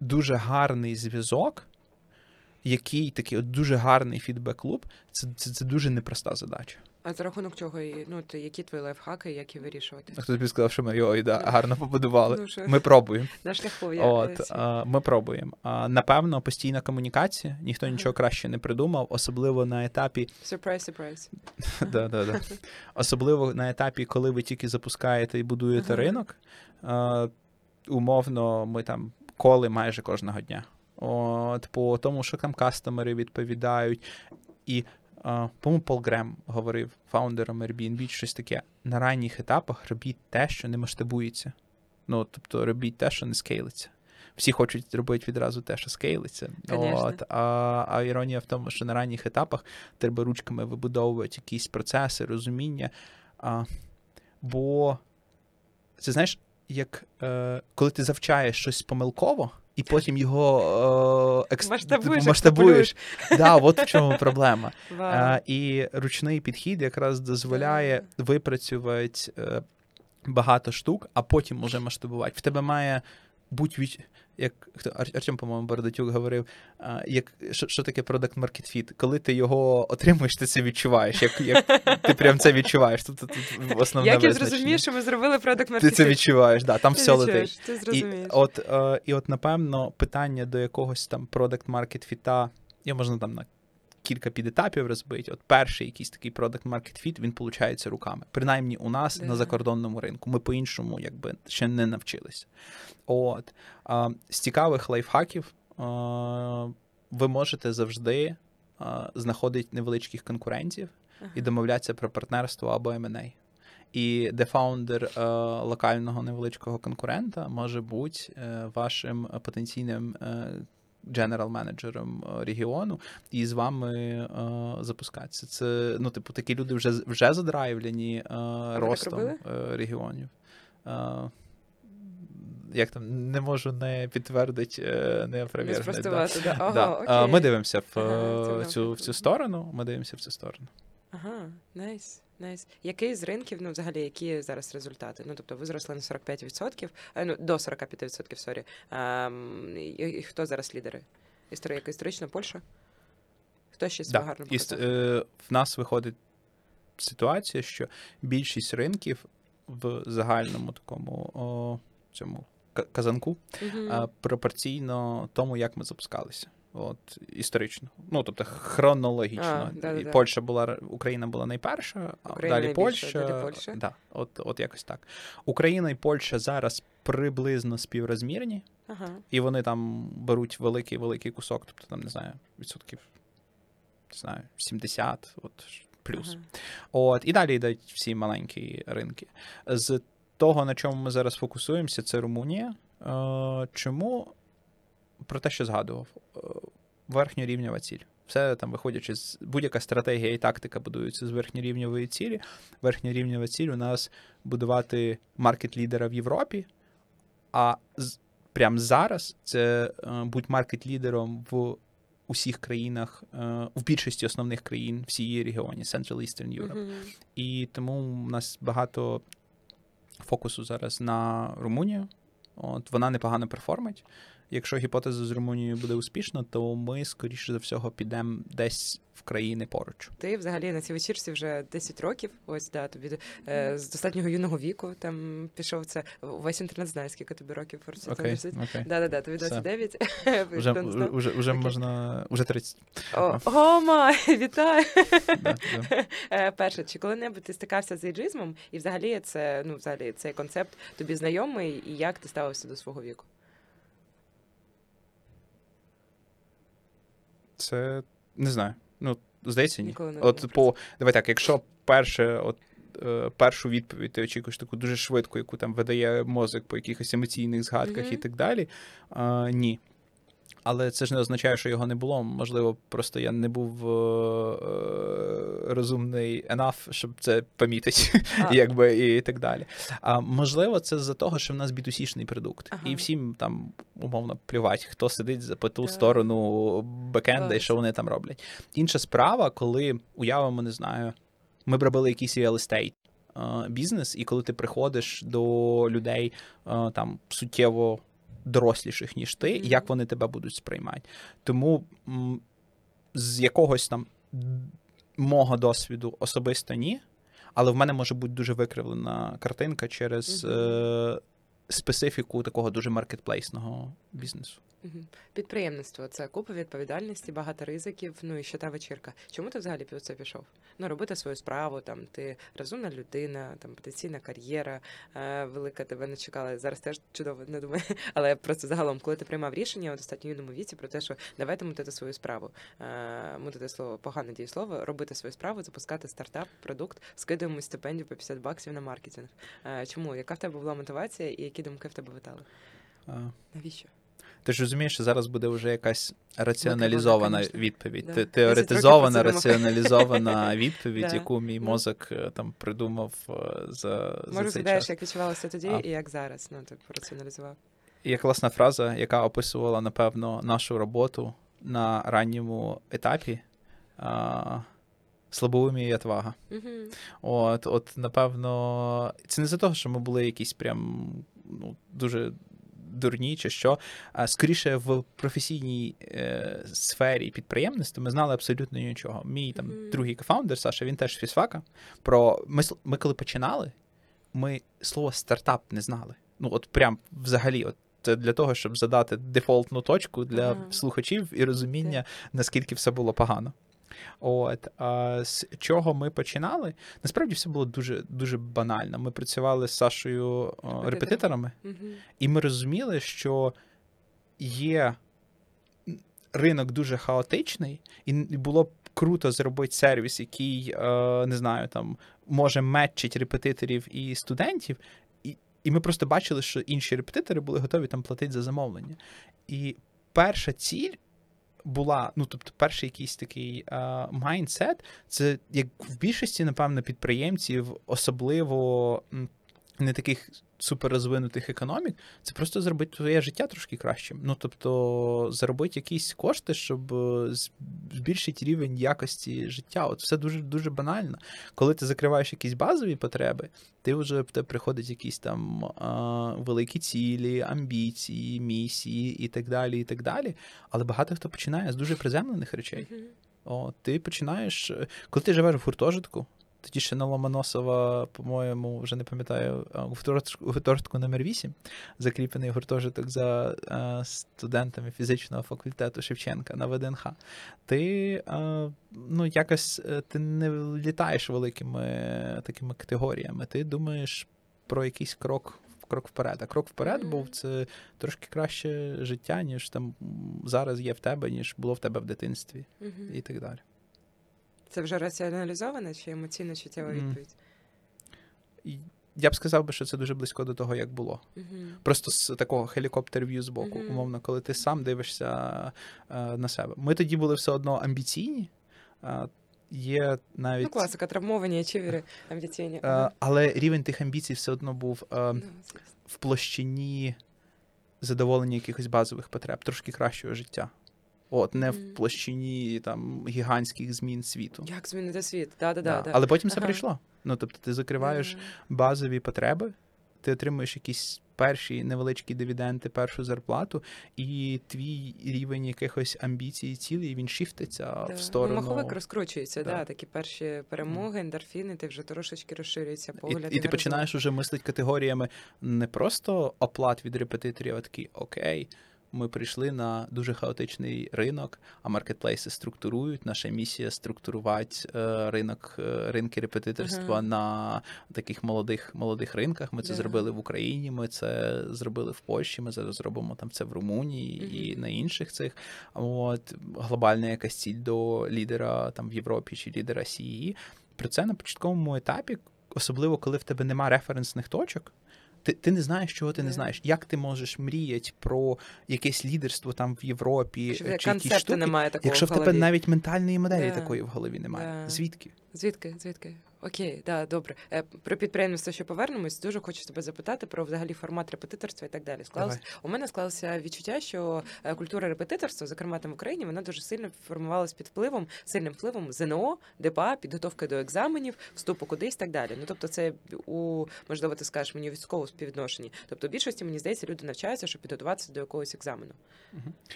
дуже гарний зв'язок, який такий от дуже гарний фідбек-клуб, це, це, це дуже непроста задача. А за рахунок чого і ну ти які твої лайфхаки, як їх вирішувати? Хтось тобі сказав, що ми його да, гарно побудували. Ну, що? Ми пробуємо. На шляху я От, а, ми пробуємо. А, напевно, постійна комунікація. Ніхто нічого краще не придумав, особливо на етапі Surprise, surprise. *laughs* да, да, да. *laughs* Особливо на етапі, коли ви тільки запускаєте і будуєте ринок. умовно, ми там коли майже кожного дня. От, по тому, що там кастомери відповідають. І, по-моєму, Пол Грем говорив фаундером Airbnb щось таке. На ранніх етапах робіть те, що не масштабується. Ну, тобто робіть те, що не скейлиться. Всі хочуть робити відразу те, що скейлиться. От, а, а іронія в тому, що на ранніх етапах треба ручками вибудовувати якісь процеси, розуміння. А, бо це знаєш, як е, коли ти завчаєш щось помилково, і потім його е, екс... Масштабуєш, типу, масштабуєш. Да, от в чому проблема. *laughs* Е, і ручний підхід якраз дозволяє випрацювати е, багато штук, а потім уже масштабувати. В тебе має бути від... як хто Артем, по-моєму, Бардатюк говорив, як що, що таке product market fit? Коли ти його отримуєш, ти це відчуваєш. Як, як ти прям це відчуваєш. Тобто тут основне Як я зрозумію, що ми зробили продакт Ти це відчуваєш, да, там все летить. Ти І от, е, і от, напевно, питання до якогось там product market fit, я можна там на кілька підетапів розбити. От перший якийсь такий product market fit, він получається руками. Принаймні у нас Да. на закордонному ринку. Ми по-іншому якби ще не навчилися. От. А, з цікавих лайфхаків а, ви можете завжди а, знаходити невеличких конкурентів Ага. і домовлятися про партнерство або M&A. І де фаундер е, локального невеличкого конкурента може бути е, вашим потенційним е, дженерал менеджером е, регіону і з вами е, запускатися. Це ну, типу, такі люди вже вже задрайвлені е, ростом е, регіонів. Е, як там не можу не підтвердити, не опровергнути. Да. да. Ага, Да. окей. Ми дивимося в, Ага, цю, в цю сторону. Ми дивимося в цю сторону. Ага, nice. Nice. Який з ринків, ну взагалі, які зараз результати? Ну тобто ви зросли на 45%, а, ну до 45%, sorry. Ем, і, і хто зараз лідери? Історія, яка історична Польща? Хто ще Да. гарно І, с- е, в нас виходить ситуація, що більшість ринків в загальному такому о, цьому казанку е, пропорційно тому, як ми запускалися. От історично, ну тобто хронологічно. А, І да-да-да. Польща була Україна була найперша, а Україна далі Польща. далі Польща. Да, от, от якось так. Україна і Польща зараз приблизно співрозмірні, Ага. і вони там беруть великий великий кусок, тобто там не знаю, відсотків не знаю, 70, от плюс. Ага. От, і далі йдуть всі маленькі ринки. З того, на чому ми зараз фокусуємося, це Румунія. Е, чому про те, що згадував, Верхньорівнева ціль. Все там виходячи з будь-яка стратегія і тактика будується з верхньорівневої цілі. Верхньорівнева ціль у нас будувати маркет-лідера в Європі, а з, прямо зараз це е, будь маркет-лідером в усіх країнах, е, в більшості основних країн всієї регіоні Central Eastern Europe. Мгм. І тому у нас багато фокусу зараз на Румунію. От вона непогано перформить. Якщо гіпотеза з Румунією буде успішна, то ми, скоріше за всього, підемо десь в країни поруч. Ти взагалі на цій вечірці вже 10 років. Ось да, тобі е, з достатнього юного віку там пішов це. Весь інтернет знає, скільки тобі років. просто Окей, 30. окей. Да, да, да, тобі Все. 29. *laughs* Вже, вже, вже Окей. можна, вже 30. О, oh, my, *laughs* вітаю! Да, да. *laughs* Е, Перше, чи коли-небудь ти стикався з ейджизмом, і взагалі це ну взагалі цей концепт тобі знайомий, і як ти ставився до свого віку? Це не знаю. Ну, здається, ні. Ніколи не От по давай так, якщо перше, от е, першу відповідь ти очікуєш таку дуже швидку, яку там видає мозок по якихось емоційних згадках Мгм. і так далі. А, ні. Але це ж не означає, що його не було. Можливо, просто я не був е, розумний enough, щоб це помітити, якби і так далі. А можливо, це з-за того, що в нас B2C-шний продукт, Ага. і всім там умовно плювати, хто сидить за- по ту Так. сторону бекенда і що вони там роблять. Інша справа, коли уявимо, не знаю, ми б робили якийсь real estate е, бізнес, і коли ти приходиш до людей е, там суттєво доросліших, ніж ти, Мгм. як вони тебе будуть сприймати. Тому м, з якогось там мого досвіду особисто ні, але в мене може бути дуже викривлена картинка через Мгм. е, специфіку такого дуже маркетплейсного бізнесу. Підприємництво це купа відповідальності, багато ризиків. Ну і ще та вечірка. Чому ти взагалі під це пішов? Ну робити свою справу, там ти розумна людина, там потенційна кар'єра, е, велика тебе не чекала. Зараз теж чудово не думаю. *laughs* Але просто загалом, коли ти приймав рішення у достатньо юному віці про те, що давайте мутити свою справу, е, мутити слово погане дієслово, робити свою справу, запускати стартап, продукт, скидуємо стипендію по 50 баксів на маркетинг. Е, чому? Яка в тебе була мотивація і які думки в тебе витали? Е, Навіщо? Ти ж розумієш, що зараз буде вже якась раціоналізована відповідь. Да. Теоретизована, раціоналізована *laughs* відповідь, яку мій Ну. мозок е, там придумав е, за, за Може, згадаєш, як відчувалося тоді А. і як зараз? Ну, типу, раціоналізував. Є класна фраза, яка описувала, напевно, нашу роботу на ранньому етапі. А, Слабоумі і отвага. Угу. От, от, напевно, це не за того, що ми були якісь прям ну, дуже дурні чи що. А скоріше в професійній е, сфері підприємництва ми знали абсолютно нічого. Мій там Мгм. другий кофаундер, Саша, він теж з фізфака. Про ми, ми коли починали, ми слово стартап не знали. Ну, от прям взагалі, от це для того, щоб задати дефолтну точку для Ага. слухачів і розуміння, наскільки все було погано. От а з чого ми починали? Насправді все було дуже дуже банально. Ми працювали з Сашою о, Репетитором. репетиторами, Угу. і ми розуміли, що є ринок дуже хаотичний, і було б круто зробити сервіс, який е, не знаю, там може метчить репетиторів і студентів. І ми просто бачили, що інші репетитори були готові там платити за замовлення. І перша ціль була, ну тобто, перший якийсь такий майндсет, це як в більшості, напевно, підприємців, особливо не таких суперрозвинутих економік, це просто зробити твоє життя трошки кращим. Ну тобто, заробити якісь кошти, щоб е, збільшити рівень якості життя. От все дуже дуже банально. Коли ти закриваєш якісь базові потреби, ти вже в тебе приходять якісь там а, великі цілі, амбіції, місії і так далі. і так далі. Але багато хто починає з дуже приземлених речей. О, ти починаєш, е, коли ти живеш в гуртожитку, тоді ще на Ломоносова, по-моєму, вже не пам'ятаю, гуртожитку, номер 8 закріплений гуртожиток за е, студентами фізичного факультету Шевченка на ВДНХ. Ти е, ну, якось е, ти не літаєш великими такими категоріями. Ти думаєш про якийсь крок. Крок вперед. А крок вперед був це трошки краще життя, ніж там зараз є в тебе, ніж було в тебе в дитинстві, і так далі. Це вже раціоналізована чи емоційно чуттєва відповідь? Я б сказав би, що це дуже близько до того, як було. Угу. Просто з такого хелікоптер-в'ю з боку, Мгм. умовно, коли ти сам дивишся е, на себе. Ми тоді були все одно амбіційні. Е, є навіть. Ну, класика, травмовані, очівери, амбіційні. е, але рівень тих амбіцій все одно був е, Ну, в площині задоволення якихось базових потреб, трошки кращого життя. От, не в площині там гігантських змін світу. Як змінити світ? Да, да, Да. да. Але потім все Ага. прийшло. Ну, тобто, ти закриваєш Мгм. базові потреби, ти отримуєш якісь перші невеличкі дивіденди, першу зарплату, і твій рівень якихось амбіцій і цілей він шифтиться Да. в сторону. Ну, маховик розкручується, Да. да. такі перші перемоги, ендорфіни, ти вже трошечки розширюється погляд. і ти горизонт. починаєш уже мислити категоріями не просто оплат від репетиторів, а такий окей. Ми прийшли на дуже хаотичний ринок, а маркетплейси структурують. Наша місія структурувати е, ринок, е, ринки репетиторства Ага. на таких молодих молодих ринках. Ми це Да. зробили в Україні. Ми це зробили в Польщі. Ми зараз зробимо там це в Румунії і на інших цих. От глобальна якась ціль до лідера там в Європі чи лідера CEE. Про це на початковому етапі, особливо коли в тебе нема референсних точок. Ти ти не знаєш, чого ти не знаєш. Як ти можеш мріяти про якесь лідерство там в Європі Якщо чи якісь штуки, немає такого якщо в в тебе навіть ментальної моделі Да. такої в голові немає? Да. Звідки? Звідки? Звідки? Окей, да, добре. Е, Про підприємництво ще повернемось. Дуже хочу тебе запитати про взагалі формат репетиторства і так далі. Склалось у мене склалося відчуття, що е, культура репетиторства, зокрема там в Україні, вона дуже сильно формувалась під впливом, сильним впливом ЗНО, ДПА, підготовки до екзаменів, вступу кудись і так далі. Ну тобто, це у можливо, ти скажеш мені у військовому співвідношенні. Тобто, в більшості мені здається, люди навчаються, щоб підготуватися до якогось екзамену.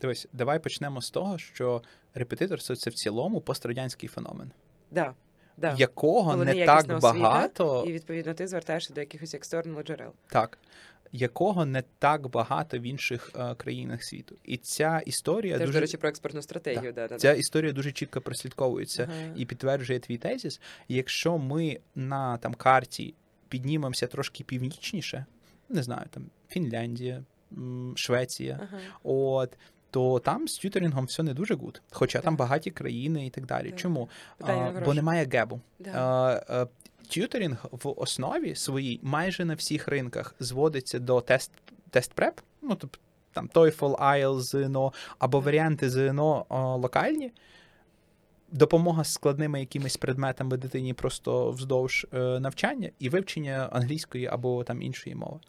Дивись, давай почнемо з того, що репетиторство це в цілому пострадянський феномен, Да. Да. якого не так освіта, багато, І відповідно ти звертаєшся до якихось екстернал джерел. так. Якого не так багато в інших е, країнах світу, і ця історія Теж, дуже до речі, про експертну стратегію. Да. Да, ця історія дуже чітко прослідковується. Ага. і підтверджує твій тезіс. Якщо ми на там карті піднімемося трошки північніше, не знаю, там Фінляндія, Швеція, Ага. от. То там з tutoring ом все не дуже good, хоча там багаті країни і так далі. Так. Чому? А, бо немає gap у. Да. Tutoring в основі своїй майже на всіх ринках зводиться до test test prep, ну тобто там TOEFL, IELTS, ЗНО, або варіанти ЗНО локальні. Допомога з складними якимись предметами дитині просто вздовж е, навчання і вивчення англійської або там іншої мови.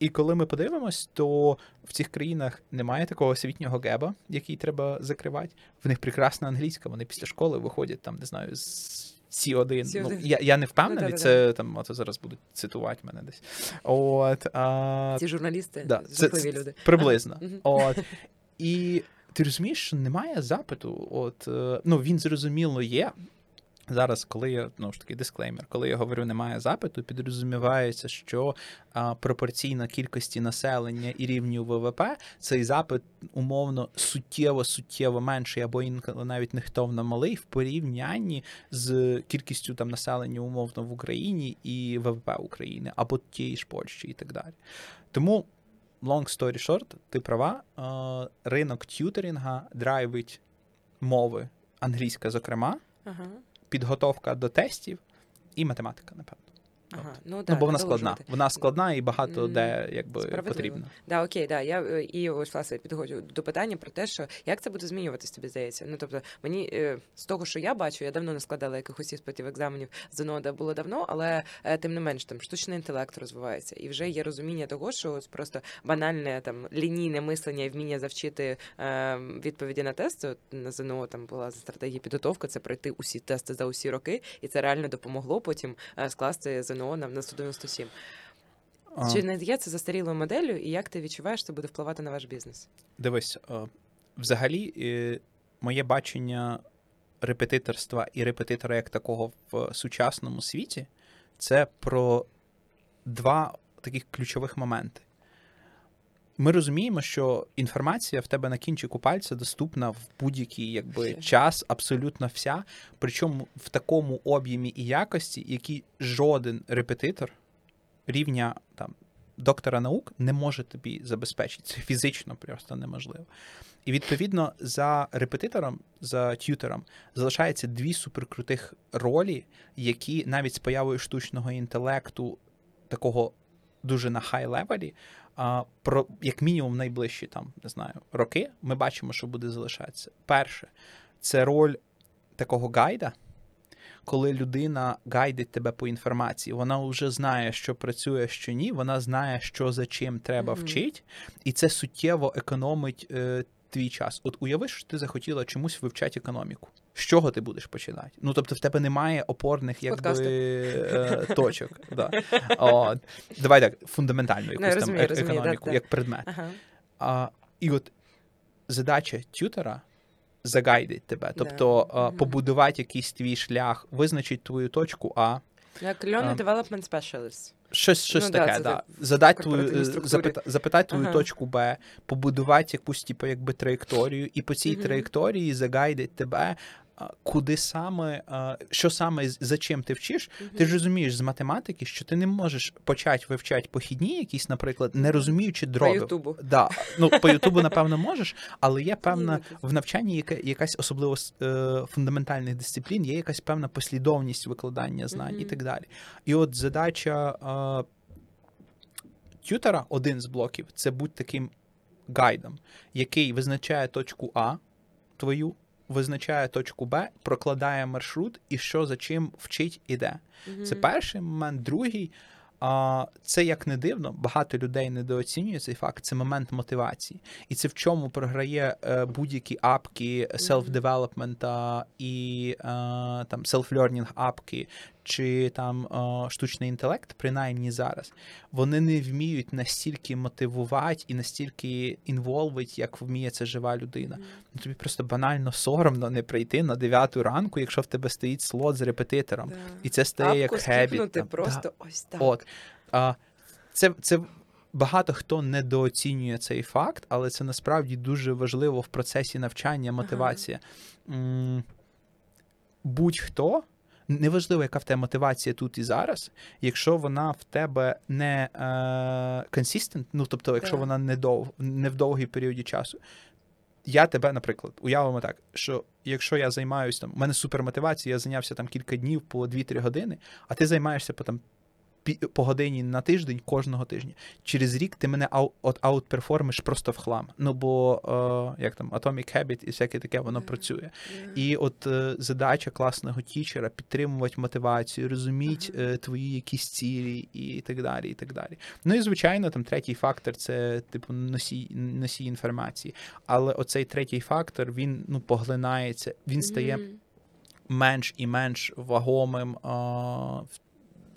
І коли ми подивимось, то в цих країнах немає такого освітнього геба, який треба закривати. В них прекрасна англійська, вони після школи виходять там, не знаю, з C1. C1. Ну, я, я не впевнений, Ну, це там, ото зараз будуть цитувати мене десь. От, а, Ці журналісти да, це- жахливі це люди. Приблизно. От. І ти розумієш, що немає запиту. От, е, ну, він зрозуміло є. Зараз, коли я ну ж таки дисклеймер, коли я говорю немає запиту, підрозумівається, що а, пропорційна кількості населення і рівню ВВП цей запит умовно суттєво суттєво менший, або інколи навіть нехтовно малий в порівнянні з кількістю там населення умовно в Україні і ВВП України, або тієї ж Польщі і так далі. Тому long story short, ти права, е, ринок т'ютерінга драйвить мови англійська, зокрема, Ага. Підготовка до тестів і математика, напевно. Ага. От. Ну, да, ну, бо вона складна. Вона складна і багато де якби потрібно. Да, окей, да. Я е, і ось власне підходжу до питання про те, що як це буде змінюватись, тобі здається. Ну тобто, мені е, з того, що я бачу, я давно не складала якихось іспитів, екзаменів ЗНО, де було давно, але е, тим не менш там штучний інтелект розвивається, і вже є розуміння того, що ось просто банальне там лінійне мислення і вміння завчити е, відповіді на тести. От на ЗНО там була стратегія підготовки, це пройти усі тести за усі роки, і це реально допомогло потім скласти ЗНО на, на 197. А, Чи не є це застарілою моделлю, і як ти відчуваєш, це буде впливати на ваш бізнес? Дивись, е, взагалі, е, моє бачення репетиторства і репетитора як такого в сучасному світі це про два таких ключових моменти. Ми розуміємо, що інформація в тебе на кінчику пальця доступна в будь-який якби, час, абсолютно вся. Причому в такому об'ємі і якості, який жоден репетитор рівня там, доктора наук не може тобі забезпечити. Це фізично просто неможливо. І відповідно за репетитором, за т'ютером, залишається дві суперкрутих ролі, які навіть з появою штучного інтелекту, такого дуже на хай левелі, а, про як мінімум найближчі там, не знаю, роки, ми бачимо, що буде залишатися. Перше, це роль такого гайда, коли людина гайдить тебе по інформації, вона вже знає, що працює, що ні, вона знає, що за чим треба Мгм. вчити, і це суттєво економить е, твій час. От уяви, що ти захотіла чомусь вивчати економіку. З чого ти будеш починати? Ну тобто, в тебе немає опорних якби, е, точок. Да. От. Давай так, фундаментальну Ну, якусь там розумію, е- економіку, да. як предмет. Ага. А, і от задача тютера загайдить тебе, тобто Да. а, побудувати якийсь твій шлях, визначить твою точку А. Як Learning А. Development Specialist. Щось, щось Ну таке, да. так Задати твою, е, запита, запитати твою Ага. точку Б, побудувати якусь, типу, якби траєкторію, і по цій Мгм. траєкторії загайдить тебе, куди саме, що саме за чим ти вчиш. Ти ж розумієш з математики, що ти не можеш почати вивчати похідні, якісь, наприклад, не розуміючи По. Ютубу. Да. Ну, по Ютубу, напевно, можеш, але є певна в навчанні яка, якась особливо е, фундаментальних дисциплін, є якась певна послідовність викладання знань і так далі. І от задача тютера один з блоків це будь таким гайдом, який визначає точку А твою, визначає точку Б, прокладає маршрут і що за чим вчить іде. Це перший момент. Другий. А це як не дивно, багато людей недооцінює цей факт. Це момент мотивації, і це в чому програє е, будь-які апки селф-девелопмента і е, там селф-лернінг апки чи там е, штучний інтелект, принаймні зараз, вони не вміють настільки мотивувати і настільки інволвить, як вміє це жива людина. Ну тобі просто банально соромно не прийти на 9 ранку, якщо в тебе стоїть слот з репетитором, Да. і це стає Апку як хебіт. там. просто Да. ось так. От. А, це, це багато хто недооцінює цей факт, але це насправді дуже важливо в процесі навчання, мотивація. М, Будь-хто. Неважливо, яка в тебе мотивація тут і зараз, якщо вона в тебе не е, ну тобто, якщо вона не дов, не в довгій періоді часу. Я тебе, наприклад, уявимо так, що якщо я займаюся там, у мене супермотивація, я зайнявся там кілька днів по 2-3 години, а ти займаєшся по там по годині на тиждень кожного тижня. Через рік ти мене ау, от аутперформиш просто в хлам. Ну бо е, як там Atomic Habit і всяке таке воно працює. І от е, задача класного тічера підтримувати мотивацію, розуміти е, твої якісь цілі і так далі. і так далі. Ну і звичайно, там третій фактор це типу носій, носій інформації. Але оцей третій фактор він ну поглинається, він стає менш і менш вагомим а, в,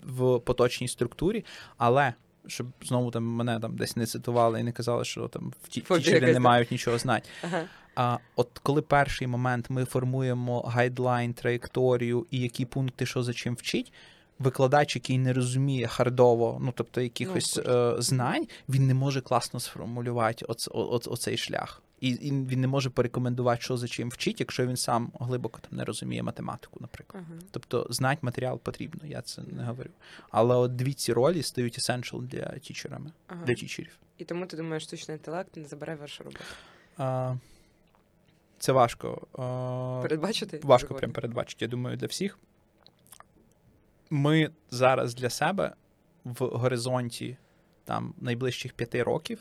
в поточній структурі, але. Щоб знову там мене там десь не цитували і не казали, що там в ті- тічери не мають нічого знати. Ага. А от коли перший момент ми формуємо гайдлайн, траєкторію і які пункти, що за чим вчить, викладач, який не розуміє хардово, ну тобто якихось Ну, е, знань, він не може класно сформулювати оц, оц, оцей шлях. І, і він не може порекомендувати, що за чим вчить, якщо він сам глибоко там не розуміє математику, наприклад. Ага. Тобто знати матеріал потрібно, я це не говорю. Але от дві ці ролі стають essential для тічерами, Ага. для тічерів. І тому ти думаєш, штучний інтелект не забере вашу роботу. А, це важко. А, Передбачити? Важко прям передбачити, я думаю, для всіх. Ми зараз для себе в горизонті там найближчих п'яти років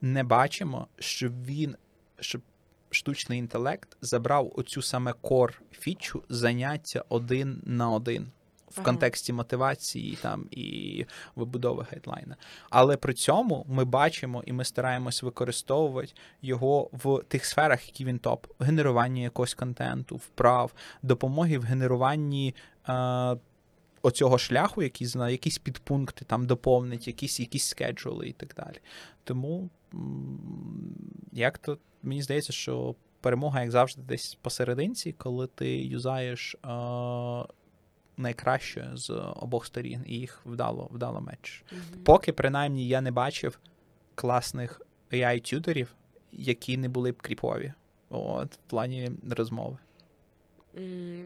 не бачимо, щоб він, щоб штучний інтелект забрав оцю саме кор фічу заняття один на один. В Ага. контексті мотивації там і вибудови гайдлайна. Але при цьому ми бачимо і ми стараємось використовувати його в тих сферах, які він топ: генерування якогось контенту, вправ, допомоги в генеруванні е, оцього шляху, який знає, якісь підпункти там доповнить, якісь, якісь скеджули і так далі. Тому як то мені здається, що перемога, як завжди, десь посерединці, коли ти юзаєш. Е, Найкраще з обох сторін, і їх вдало вдало меч. Мгм. Поки, принаймні, я не бачив класних AI-тюторів, які не були б кріпові. От, в плані розмови.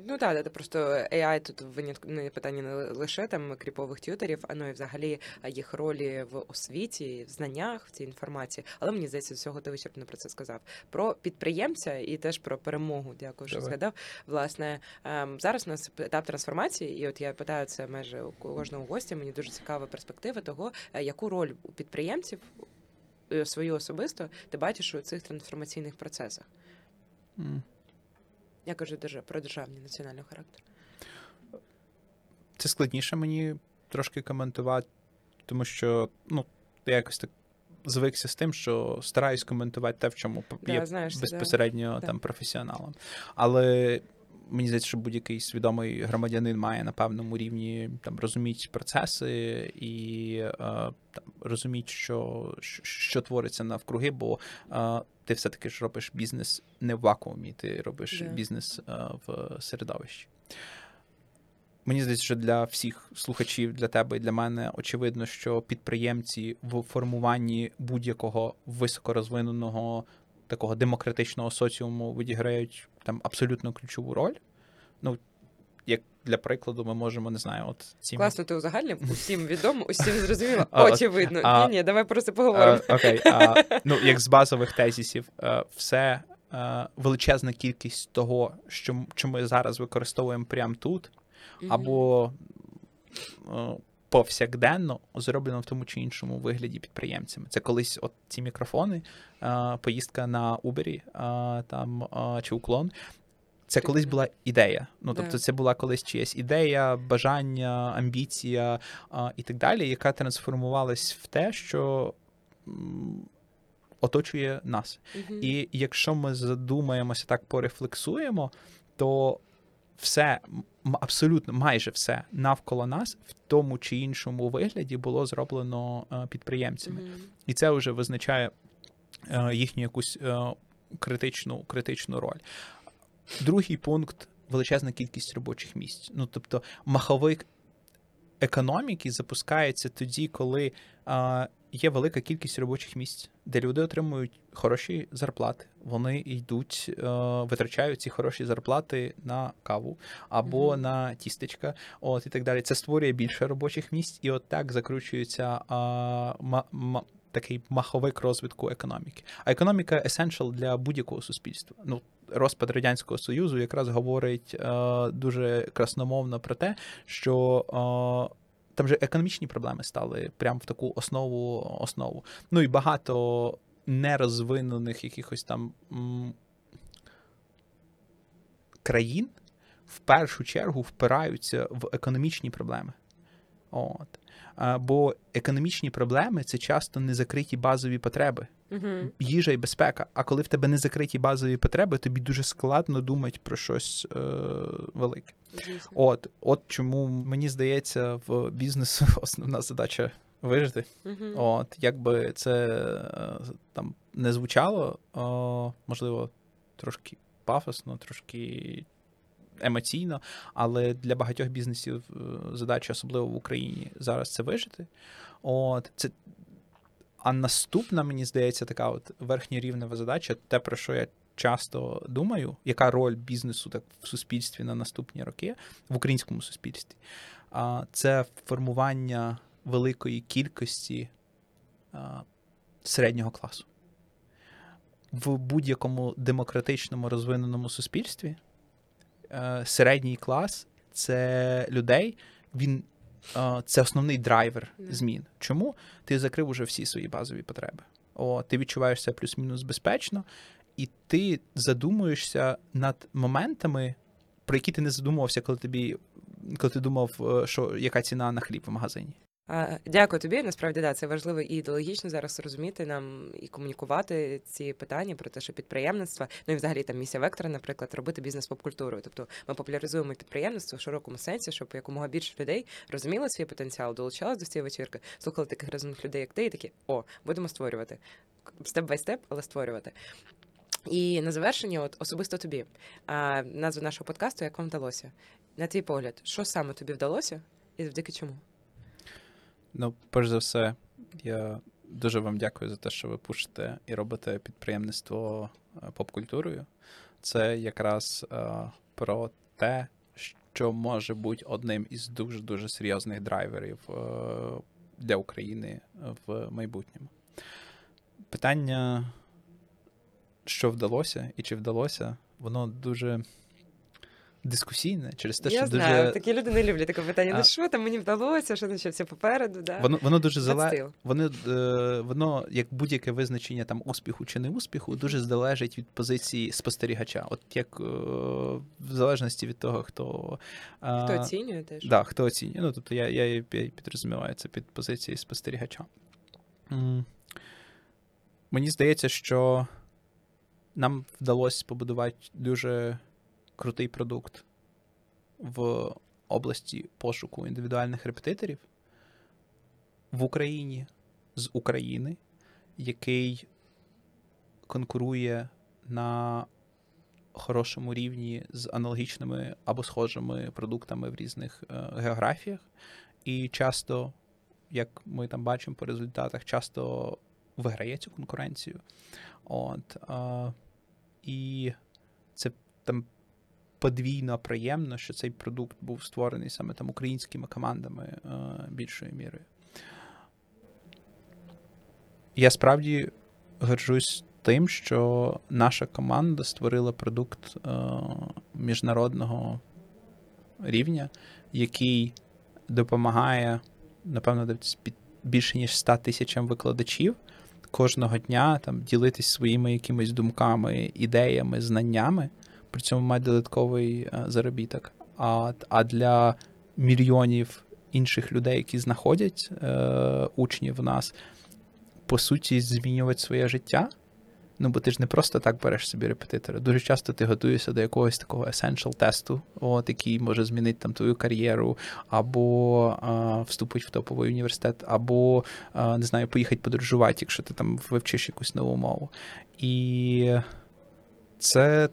Ну так, це просто AI тут винятку не питання не лише там кріпових тюторів, а ну і взагалі їх ролі в освіті, в знаннях, в цій інформації. Але мені здається, всього ти вичерпно про це сказав. Про підприємця і теж про перемогу. Дякую, що Давай. згадав. Власне, ем, зараз у нас етап трансформації, і от я питаю це майже у кожного гостя. Мені дуже цікава перспектива того, е, яку роль у підприємців е, свою особисто ти бачиш у цих трансформаційних процесах. М. Я кажу про державні національний характер. Це складніше мені трошки коментувати, тому що ну, я якось так звикся з тим, що стараюсь коментувати те, в чому Да, є знаєш, безпосередньо Да. там професіоналом. Але мені здається, що будь-який свідомий громадянин має на певному рівні там розуміти процеси і е, там розуміти, що, що, що твориться навкруги, бо е, ти все-таки ж робиш бізнес не в вакуумі, ти робиш Да. бізнес е, в середовищі. Мені здається, що для всіх слухачів, для тебе і для мене очевидно, що підприємці в формуванні будь-якого високорозвиненого такого демократичного соціуму відіграють там абсолютно ключову роль. Ну, як для прикладу, ми можемо, не знаю, от ці Класно, ти узагальнив, усім відомо, усім зрозуміло. *laughs* Очевидно. а, Ні, ні, давай просто поговоримо. Е, Окей, а, *laughs* ну як з базових тезісів, е, все е, величезна кількість того, що, що ми зараз використовуємо прямо тут, або е, повсякденно зроблено в тому чи іншому вигляді підприємцями. Це колись от ці мікрофони, поїздка на Uber е, там чи уклон. Це колись була ідея. Ну тобто, це була колись чиясь ідея, бажання, амбіція і так далі, яка трансформувалась в те, що оточує нас. Мгм. І якщо ми задумаємося так, порефлексуємо, то все, абсолютно майже все навколо нас в тому чи іншому вигляді було зроблено е, підприємцями. Мгм. І це вже визначає е, їхню якусь е, критичну, критичну роль. Другий пункт величезна кількість робочих місць. Ну тобто, маховик економіки запускається тоді, коли є велика кількість робочих місць, де люди отримують хороші зарплати. Вони йдуть, е, витрачають ці хороші зарплати на каву або Мгм. на тістечка, от і так далі. Це створює більше робочих місць, і от так закручується е, ма- ма- такий маховик розвитку економіки. А економіка essential для будь-якого суспільства. Ну, розпад радянського союзу якраз говорить е, дуже красномовно про те, що е, там же економічні проблеми стали прямо в таку основу основу. Ну і багато нерозвинених якихось там м, країн в першу чергу впираються в економічні проблеми. От. А, Бо економічні проблеми це часто незакриті базові потреби, Мгм. їжа і безпека. А коли в тебе не закриті базові потреби, тобі дуже складно думати про щось е, велике. Звісно. От, от чому мені здається, в бізнесу *laughs* основна задача вижити. Мгм. От, як би це е, там не звучало, о, можливо, трошки пафосно, трошки емоційно, але для багатьох бізнесів е, задача, особливо в Україні, зараз це вижити. От, це... А наступна, мені здається, така от верхньорівнева задача, те, про що я часто думаю, яка роль бізнесу так в суспільстві на наступні роки, в українському суспільстві, це формування великої кількості середнього класу. В будь-якому демократичному розвиненому суспільстві е, середній клас це людей, він це основний драйвер змін. Чому? Ти закрив уже всі свої базові потреби. О, ти відчуваєшся плюс-мінус безпечно, і ти задумуєшся над моментами, про які ти не задумувався, коли тобі, коли ти думав, е, що яка ціна на хліб в магазині. Дякую тобі. Насправді да, це важливо і ідеологічно зараз розуміти нам і комунікувати ці питання про те, що підприємництво, ну і взагалі там місія вектора, наприклад, робити бізнес поп-культурою. Тобто ми популяризуємо підприємництво в широкому сенсі, щоб якомога більше людей розуміли свій потенціал, долучалися до цієї вечірки, слухали таких розумних людей, як ти, і такі о, будемо створювати степ бай степ, але створювати. І на завершення, от особисто тобі, а, назва нашого подкасту, як вам вдалося? На твій погляд, що саме тобі вдалося, і завдяки чому? Ну, перш за все, я дуже вам дякую за те, що ви пушите і робите підприємництво е, поп-культурою. Це якраз е, про те, що може бути одним із дуже дуже серйозних драйверів е, для України в майбутньому. Питання, що вдалося і чи вдалося, воно дуже дискусійне через те, Я що знаю, дуже такі люди не люблять таке питання. А- Ну що там мені вдалося, що там ще все попереду, да? воно, воно дуже залежить. Вони, е, воно, як будь-яке визначення там успіху чи не успіху, дуже залежить від позиції спостерігача. От як е, в залежності від того, хто, е, Хто оцінює теж? Да, хто оцінює. Ну, тобто я, я, я підрозуміваю це під позиції спостерігача. М. Мені здається, що нам вдалося побудувати дуже крутий продукт в області пошуку індивідуальних репетиторів в Україні з України, який конкурує на хорошому рівні з аналогічними або схожими продуктами в різних е, географіях. І часто, як ми там бачимо по результатах, часто виграє цю конкуренцію. От, е, і це там подвійно приємно, що цей продукт був створений саме там українськими командами е, більшою мірою. Я справді горжусь тим, що наша команда створила продукт е, міжнародного рівня, який допомагає напевно, більше ніж 100 тисячам викладачів кожного дня там ділитись своїми якимись думками, ідеями, знаннями, при цьому мати додатковий е, заробіток. А, а для мільйонів інших людей, які знаходять е, учнів в нас, по суті, змінювати своє життя. Ну, бо ти ж не просто так береш собі репетитора. Дуже часто ти готуєшся до якогось такого essential тесту, от, який може змінити там твою кар'єру, або а, вступити в топовий університет, або а, не знаю, поїхати подорожувати, якщо ти там вивчиш якусь нову мову. І це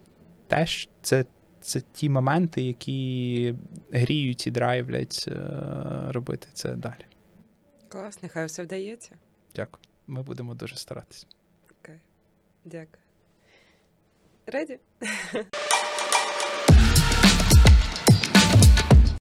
теж це, це ті моменти, які гріють і драйвлять е, робити це далі. Клас, нехай все вдається. Дякую. Ми будемо дуже старатися. Дякую. Реді? *laughs*